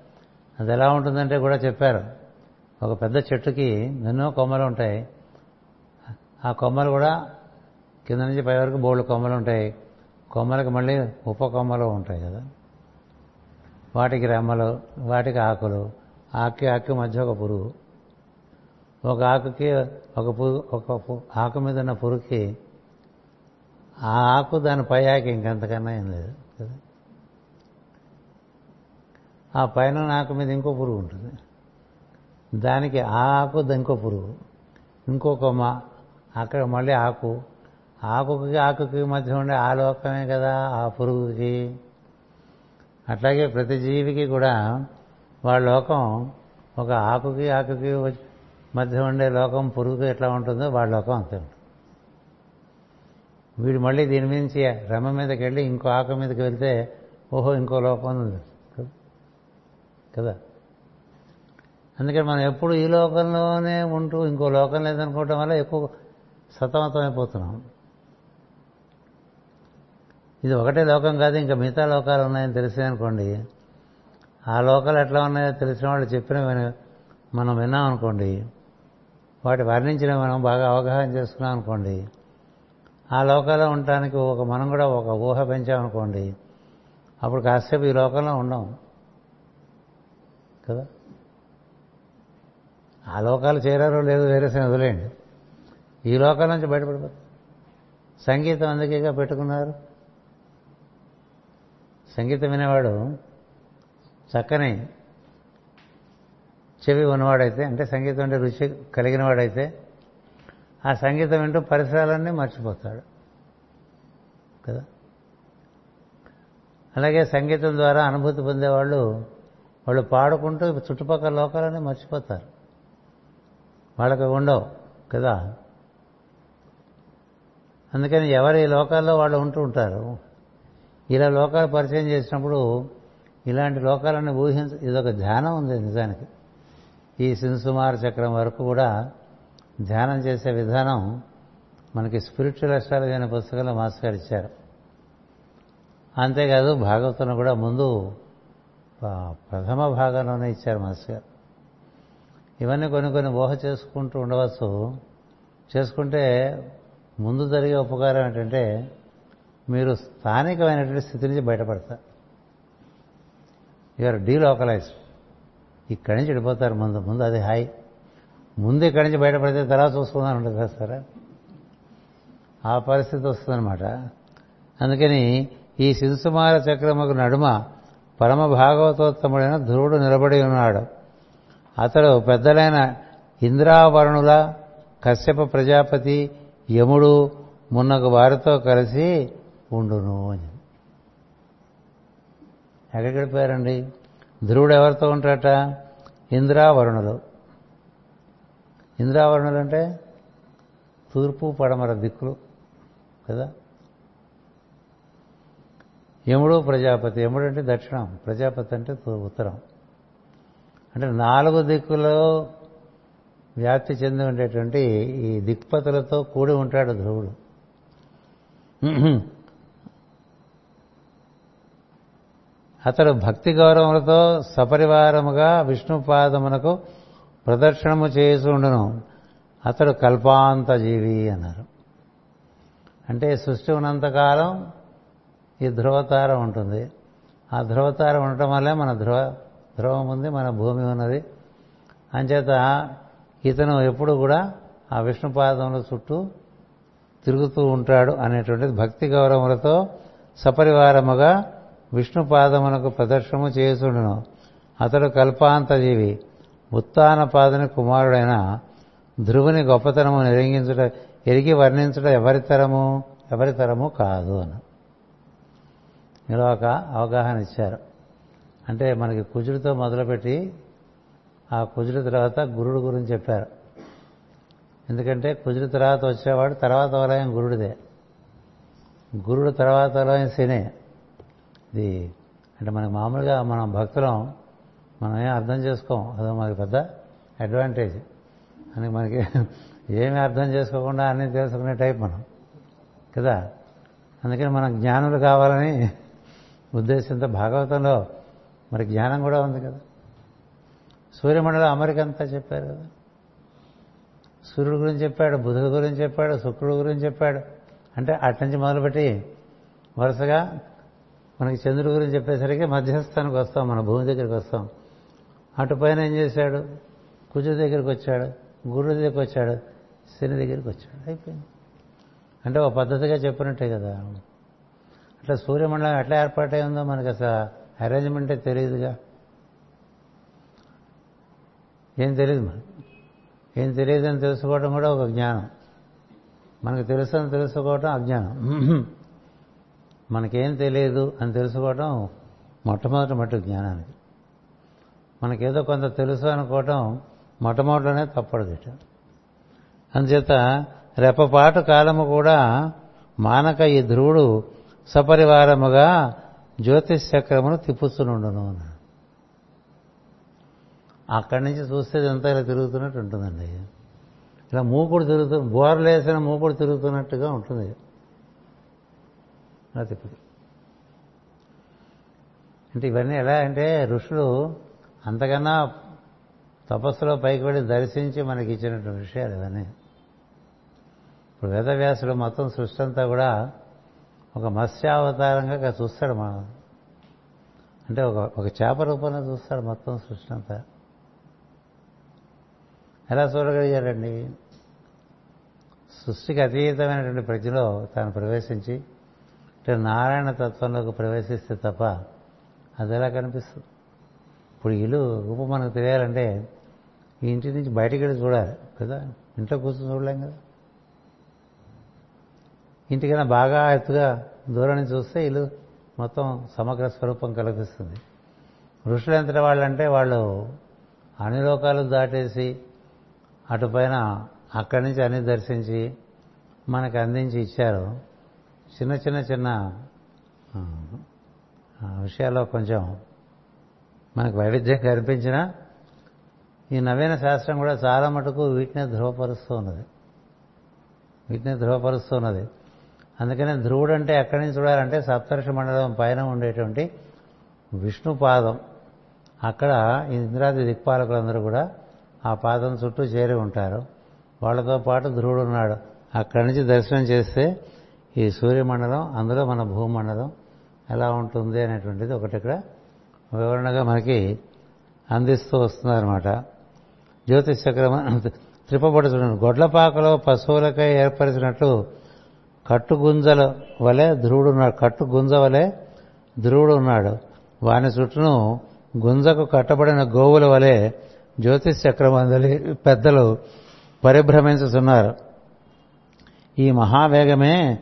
అది ఎలా ఉంటుందంటే కూడా చెప్పారు. ఒక పెద్ద చెట్టుకి ఎన్నో కొమ్మలు ఉంటాయి. ఆ కొమ్మలు కూడా కింద నుంచి పై వరకు బోళ్ళు కొమ్మలు ఉంటాయి. కొమ్మలకి మళ్ళీ ఉప కొమ్మలు ఉంటాయి కదా. వాటికి రెమ్మలు వాటికి ఆకులు ఆకి ఆకు మధ్య ఒక పురుగు. ఒక ఆకుకి ఒక పురుగు ఒక ఆకు మీద ఉన్న పురుగుకి ఆ ఆకు దాని పై ఆకు ఇంకంతకన్నా ఏం లేదు కదా. ఆ పైన ఆకు మీద ఇంకో పురుగు ఉంటుంది. దానికి ఆ ఆకు ఇంకో పురుగు. ఇంకో కొమ్మ అక్కడ మళ్ళీ ఆకు. ఆకుకి ఆకుకి మధ్య ఉండే ఆ లోకమే కదా ఆ పురుగుకి. అట్లాగే ప్రతి జీవికి కూడా వాళ్ళ లోకం ఒక ఆకుకి ఆకుకి మధ్య ఉండే లోకం పురుగుకి ఎట్లా ఉంటుందో వాళ్ళ లోకం అంతే ఉంటుంది. వీడు మళ్ళీ దీని నుంచి రమ మీదకి వెళ్ళి ఇంకో ఆకు మీదకి వెళ్తే ఓహో ఇంకో లోకం ఉంది. కదా? అందుకని మనం ఎప్పుడు ఈ లోకంలోనే ఉంటూ ఇంకో లోకం లేదనుకోవటం వల్ల ఎక్కువ సతమతమైపోతున్నాం. ఇది ఒకటే లోకం కాదు ఇంకా మిగతా లోకాలు ఉన్నాయని తెలిసాయనుకోండి ఆ లోకాలు ఎట్లా ఉన్నాయో తెలిసిన వాళ్ళు చెప్పిన మనం విన్నాం అనుకోండి. వాటి వర్ణించిన మనం బాగా అవగాహన చేసుకున్నాం అనుకోండి. ఆ లోకాల్లో ఉండటానికి ఒక మనం కూడా ఒక ఊహ పెంచామనుకోండి అప్పుడు కాసేపు ఈ లోకంలో ఉండం. కదా? ఆ లోకాలు చేరారో లేదో వేరే వదిలేయండి. ఈ లోకాల నుంచి బయటపడిపోతుంది సంగీతం అందుకేగా పెట్టుకున్నారు? సంగీతం వినేవాడు చక్కని చెవి ఉన్నవాడైతే అంటే సంగీతం అంటే రుచి కలిగిన వాడైతే ఆ సంగీతం వింటూ పరిసరాలన్నీ మర్చిపోతాడు. కదా? అలాగే సంగీతం ద్వారా అనుభూతి పొందేవాళ్ళు వాళ్ళు పాడుకుంటూ చుట్టుపక్కల లోకాలన్నీ మర్చిపోతారు. వాళ్ళకి ఉండవు కదా? అందుకని ఎవరి లోకాల్లో వాళ్ళు ఉంటూ ఉంటారు. ఇలా లోకాలు పరిచయం చేసినప్పుడు ఇలాంటి లోకాలను ఊహించ ఇదొక ధ్యానం ఉంది నిజానికి. ఈ సింసుమార చక్రం వరకు కూడా ధ్యానం చేసే విధానం మనకి స్పిరిచువల్ అస్ట్రాలజీ అనే పుస్తకంలో మాస్టర్ గారు ఇచ్చారు. అంతేకాదు భాగవతంలో కూడా ముందు ప్రథమ భాగంలోనే ఇచ్చారు మాస్టర్ గారు ఇవన్నీ కొన్ని కొన్ని ఊహ చేసుకుంటూ ఉండవచ్చు. చేసుకుంటే ముందు జరిగే ఉపకారం ఏంటంటే మీరు స్థానికమైనటువంటి స్థితి నుంచి బయటపడతారు యూఆర్ డీలోకలైజ్డ్ ఇక్కడి నుంచి వెళ్ళిపోతారు ముందు ముందు అది హాయ్ ముందు ఇక్కడి నుంచి బయటపడితే తర్వాత చూసుకుందాం ఉంటుంది కదా సరే? ఆ పరిస్థితి వస్తుందన్నమాట. అందుకని ఈ శిశుమార చక్రముకు నడుమ పరమ భాగవతోత్తముడైన ధ్రువుడు నిలబడి ఉన్నాడు. అతడు పెద్దలైన ఇంద్రావరుణుల కశ్యప ప్రజాపతి యముడు మున్నగు వారితో కలిసి ఉండును అని. ఎక్కడికి వెళ్ళిపోయారండి ధ్రువుడు ఎవరితో ఉంటాట ఇంద్రావరుణులు. ఇంద్రావరుణులు అంటే తూర్పు పడమర దిక్కులు కదా? యముడు ప్రజాపతి యముడు అంటే దక్షిణం ప్రజాపతి అంటే ఉత్తరం. అంటే నాలుగు దిక్కులో వ్యాప్తి చెంది ఉండేటువంటి ఈ దిక్పతులతో కూడి ఉంటాడు ధ్రువుడు. అతడు భక్తి గౌరవములతో సపరివారముగా విష్ణుపాదమునకు ప్రదక్షిణము చేసుండును అతడు కల్పాంత జీవి అన్నారు. అంటే సృష్టి ఉన్నంతకాలం ఈ ధ్రువతారం ఉంటుంది. ఆ ధ్రువతారం ఉండటం వల్లే మన ధ్రువ ధ్రువం ఉంది మన భూమి ఉన్నది. అంచేత ఇతను ఎప్పుడు కూడా ఆ విష్ణు పాదముల చుట్టూ తిరుగుతూ ఉంటాడు అనేటువంటిది భక్తి గౌరవములతో సపరివారముగా విష్ణు పాదమునకు ప్రదర్శనము చేసుండును అతడు కల్పాంతజీవి ఉత్తాన పాదని కుమారుడైన ధ్రువుని గొప్పతనము నిరంగించుట ఎరిగి వర్ణించుట ఎవరి తరము? ఎవరి తరము కాదు అని. ఇలా ఒక అవగాహన ఇచ్చారు. అంటే మనకి కుజుడితో మొదలుపెట్టి ఆ కుజుడి తర్వాత గురుడు గురించి చెప్పారు. ఎందుకంటే కుజుడి తర్వాత వచ్చేవాడు తర్వాత వలయం గురుడిదే. గురుడు తర్వాత వలయం శనే. ఇది అంటే మనకి మామూలుగా మనం భక్తులం మనం ఏం అర్థం చేసుకోం. అదో మనకి పెద్ద అడ్వాంటేజ్ అని మనకి ఏమీ అర్థం చేసుకోకుండా అన్నీ తెలుసుకునే టైప్ మనం. కదా? అందుకని మనం జ్ఞానులు కావాలని ఉద్దేశంతో భాగవతంలో మరి జ్ఞానం కూడా ఉంది కదా. సూర్యమండలం అమరిక అంతా చెప్పారు కదా. సూర్యుడు గురించి చెప్పాడు బుధుడు గురించి చెప్పాడు శుక్రుడు గురించి చెప్పాడు. అంటే అటు నుంచి మొదలుపెట్టి వరుసగా మనకి చంద్రుడి గురించి చెప్పేసరికి మధ్యస్థానికి వస్తాం మన భూమి దగ్గరికి వస్తాం. అటు పైన ఏం చేశాడు? కుజు దగ్గరికి వచ్చాడు గురుడు దగ్గరికి వచ్చాడు శని దగ్గరికి వచ్చాడు. అయిపోయింది. అంటే ఒక పద్ధతిగా చెప్పినట్టే కదా. అట్లా సూర్యమండలం ఎట్లా ఏర్పాటై ఉందో మనకి అసలు అరేంజ్మెంటే తెలియదుగా ఏం తెలియదు మనకి. ఏం తెలియదని తెలుసుకోవడం కూడా ఒక జ్ఞానం. మనకు తెలుసు అని తెలుసుకోవటం అజ్ఞానం. మనకేం తెలియదు అని తెలుసుకోవటం మొట్టమొదటి మట్టు జ్ఞానానికి. మనకేదో కొంత తెలుసు అనుకోవటం మొట్టమొదటిలోనే తప్పడు గిట అందుచేత రెప్పపాటు కాలము కూడా మానక ఈ ధ్రువుడు సపరివారముగా జ్యోతిష్ చక్రమును తిప్పుచునుండును అక్కడి నుంచి చూస్తే ఇదంతా ఇలా తిరుగుతున్నట్టు ఉంటుందండి. ఇలా మూకుడు తిరుగుతూ బోర్లేసిన మూకుడు తిరుగుతున్నట్టుగా ఉంటుంది. అలా తిప్పుతూ అంటే ఇవన్నీ ఎలా అంటే ఋషులు అంతకన్నా తపస్సులో పైకి వెళ్ళి దర్శించి మనకి ఇచ్చినటువంటి విషయాలు ఇవన్నీ. ఇప్పుడు వేదవ్యాసులు మొత్తం సృష్టి అంతా కూడా ఒక మత్స్యావతారంగా చూస్తాడు మనం అంటే ఒక ఒక చేప రూపంలో చూస్తాడు మొత్తం సృష్టి అంతా. ఎలా చూడగలిగాడండి? సృష్టికి అతీతమైనటువంటి ప్రజలో తాను ప్రవేశించి అంటే నారాయణ తత్వంలోకి ప్రవేశిస్తే తప్ప అది ఎలా కనిపిస్తుంది? ఇప్పుడు ఇల్లు రూపం మనకు తెలియాలంటే ఈ ఇంటి నుంచి బయటికి వెళ్ళి చూడాలి కదా. ఇంట్లో కూర్చొని చూడలేం కదా. ఇంటికైనా బాగా ఎత్తుగా దూరం నుంచి చూస్తే ఇల్లు మొత్తం సమగ్ర స్వరూపం కల్పిస్తుంది. ఋషులు ఎంత వాళ్ళంటే వాళ్ళు అన్ని లోకాలు దాటేసి అటుపైన అక్కడి నుంచి అన్ని దర్శించి మనకు అందించి ఇచ్చారు. చిన్న చిన్న చిన్న విషయాల్లో కొంచెం మనకు వైవిధ్యం కనిపించినా ఈ నవీన శాస్త్రం కూడా చాలా మటుకు వీటినే ధృవపరుస్తూ ఉన్నది. వీటిని ధృవపరుస్తూ ఉన్నది. అందుకనే ధ్రువుడు అంటే ఎక్కడి నుంచి చూడాలంటే సప్తర్షి మండలం పైన ఉండేటువంటి విష్ణు పాదం. అక్కడ ఇంద్రాది దిక్పాలకులందరూ కూడా ఆ పాదం చుట్టూ చేరి ఉంటారు. వాళ్ళతో పాటు ధ్రువుడు ఉన్నాడు. అక్కడి నుంచి దర్శనం చేస్తే ఈ సూర్యమండలం అందులో మన భూమండలం ఎలా ఉంటుంది అనేటువంటిది ఒకటి ఇక్కడ వివరణగా మనకి అందిస్తూ వస్తుందన్నమాట. జ్యోతిష్ చక్రం త్రిపబడుతున్నాడు గొడ్లపాకలో పశువులకై ఏర్పరిచినట్లు కట్టుగుంజల వలె ధ్రువుడు ఉన్నాడు కట్టుగుంజ వలె ధ్రువుడు ఉన్నాడు వాని చుట్టూను గుంజకు కట్టబడిన గోవుల వలె జ్యోతిష్ చక్రమందలి పెద్దలు పరిభ్రమించుతున్నారు ఈ మహావేగమే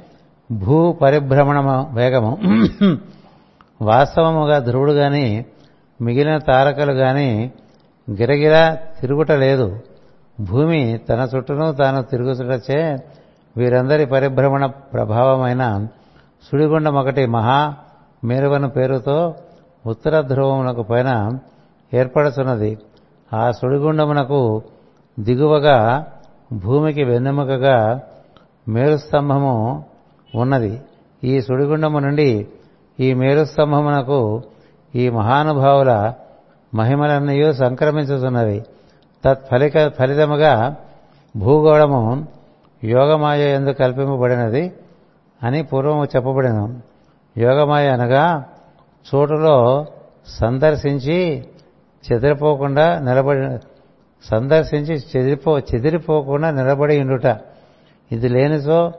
భూ పరిభ్రమణ వేగము. వాస్తవముగా ధ్రువుడు గాని మిగిలిన తారకలు గాని గిరగిరా తిరుగుట లేదు భూమి తన చుట్టూను తాను తిరుగుతుటచే వీరందరి పరిభ్రమణ ప్రభావమైన సుడిగుండం ఒకటి మహా మేరువను పేరుతో ఉత్తర ధ్రువమునకు పైన ఏర్పడుతున్నది ఆ సుడిగుండమునకు దిగువగా భూమికి వెన్నెముకగా మేరుస్తంభము ఉన్నది. ఈ సుడిగుండము నుండి ఈ మేరుస్తంభమునకు ఈ మహానుభావుల మహిమలన్నయూ సంక్రమించుతున్నవి తత్ఫలిక ఫలితముగా భూగోళము యోగమాయ ఎందు కల్పింపబడినది అని పూర్వము చెప్పబడిన. యోగమాయ అనగా చోటులో సందర్శించి చెదిరిపోకుండా నిలబడి సందర్శించి చెదిరిపో చెదిరిపోకుండా నిలబడి ఉండుట. ఇది లేనిసో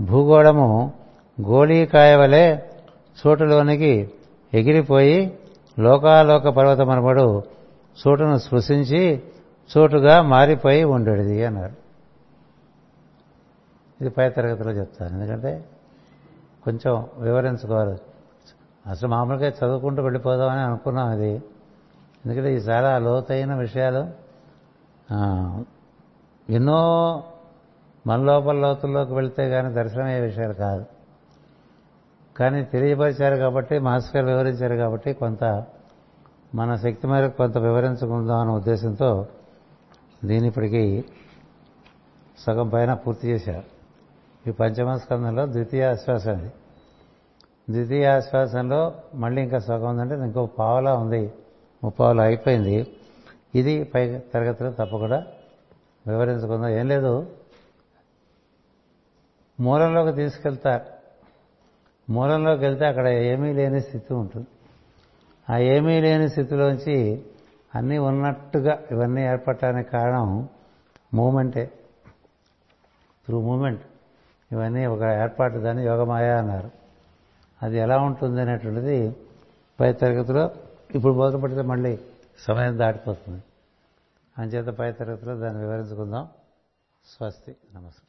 భూగోళము గోళీకాయ వలె చోటులోనికి ఎగిరిపోయి లోకాలోక పర్వతమనబడు చోటును స్పృశించి చోటుగా మారిపోయి ఉండేది అన్నారు. ఇది పై తరగతిలో చెప్తాను. ఎందుకంటే కొంచెం వివరించుకోవాలి. అసలు మామూలుగా చదువుకుంటూ వెళ్ళిపోదామని అనుకున్నాం అది. ఎందుకంటే ఇది చాలా లోతైన విషయాలు ఎన్నో మన లోపల లోతుల్లోకి వెళితే కానీ దర్శనమయ్యే విషయాలు కాదు. కానీ తెలియపరిచారు కాబట్టి మాస్టర్ గారు వివరించారు కాబట్టి కొంత మన శక్తి మేరకు కొంత వివరించుకుందాం అనే ఉద్దేశంతో దీని ఇప్పటికీ సగం పైన పూర్తి చేశారు. ఈ పంచమ స్కందంలో ద్వితీయ ఆశ్వాసం అది ద్వితీయ ఆశ్వాసంలో మళ్ళీ ఇంకా సగం ఉందంటే ఇంకో పావలా ఉంది. ముప్పావులా అయిపోయింది. ఇది పై తరగతిలో తప్పకుండా వివరించుకుందాం. ఏం లేదు. మూలంలోకి తీసుకెళ్తారు మూలంలోకి వెళ్తే అక్కడ ఏమీ లేని స్థితి ఉంటుంది. ఆ ఏమీ లేని స్థితిలోంచి అన్నీ ఉన్నట్టుగా ఇవన్నీ ఏర్పడటానికి కారణం మూమెంటే. Through moment. ఇవన్నీ ఒక ఏర్పాటు దాన్ని యోగమాయ అన్నారు. అది ఎలా ఉంటుంది అనేటువంటిది పై తరగతిలో ఇప్పుడు మొదలు మళ్ళీ సమయం దాటిపోతుంది. అంచేత పై తరగతిలో దాన్ని వివరించుకుందాం. స్వస్తి. నమస్కారం.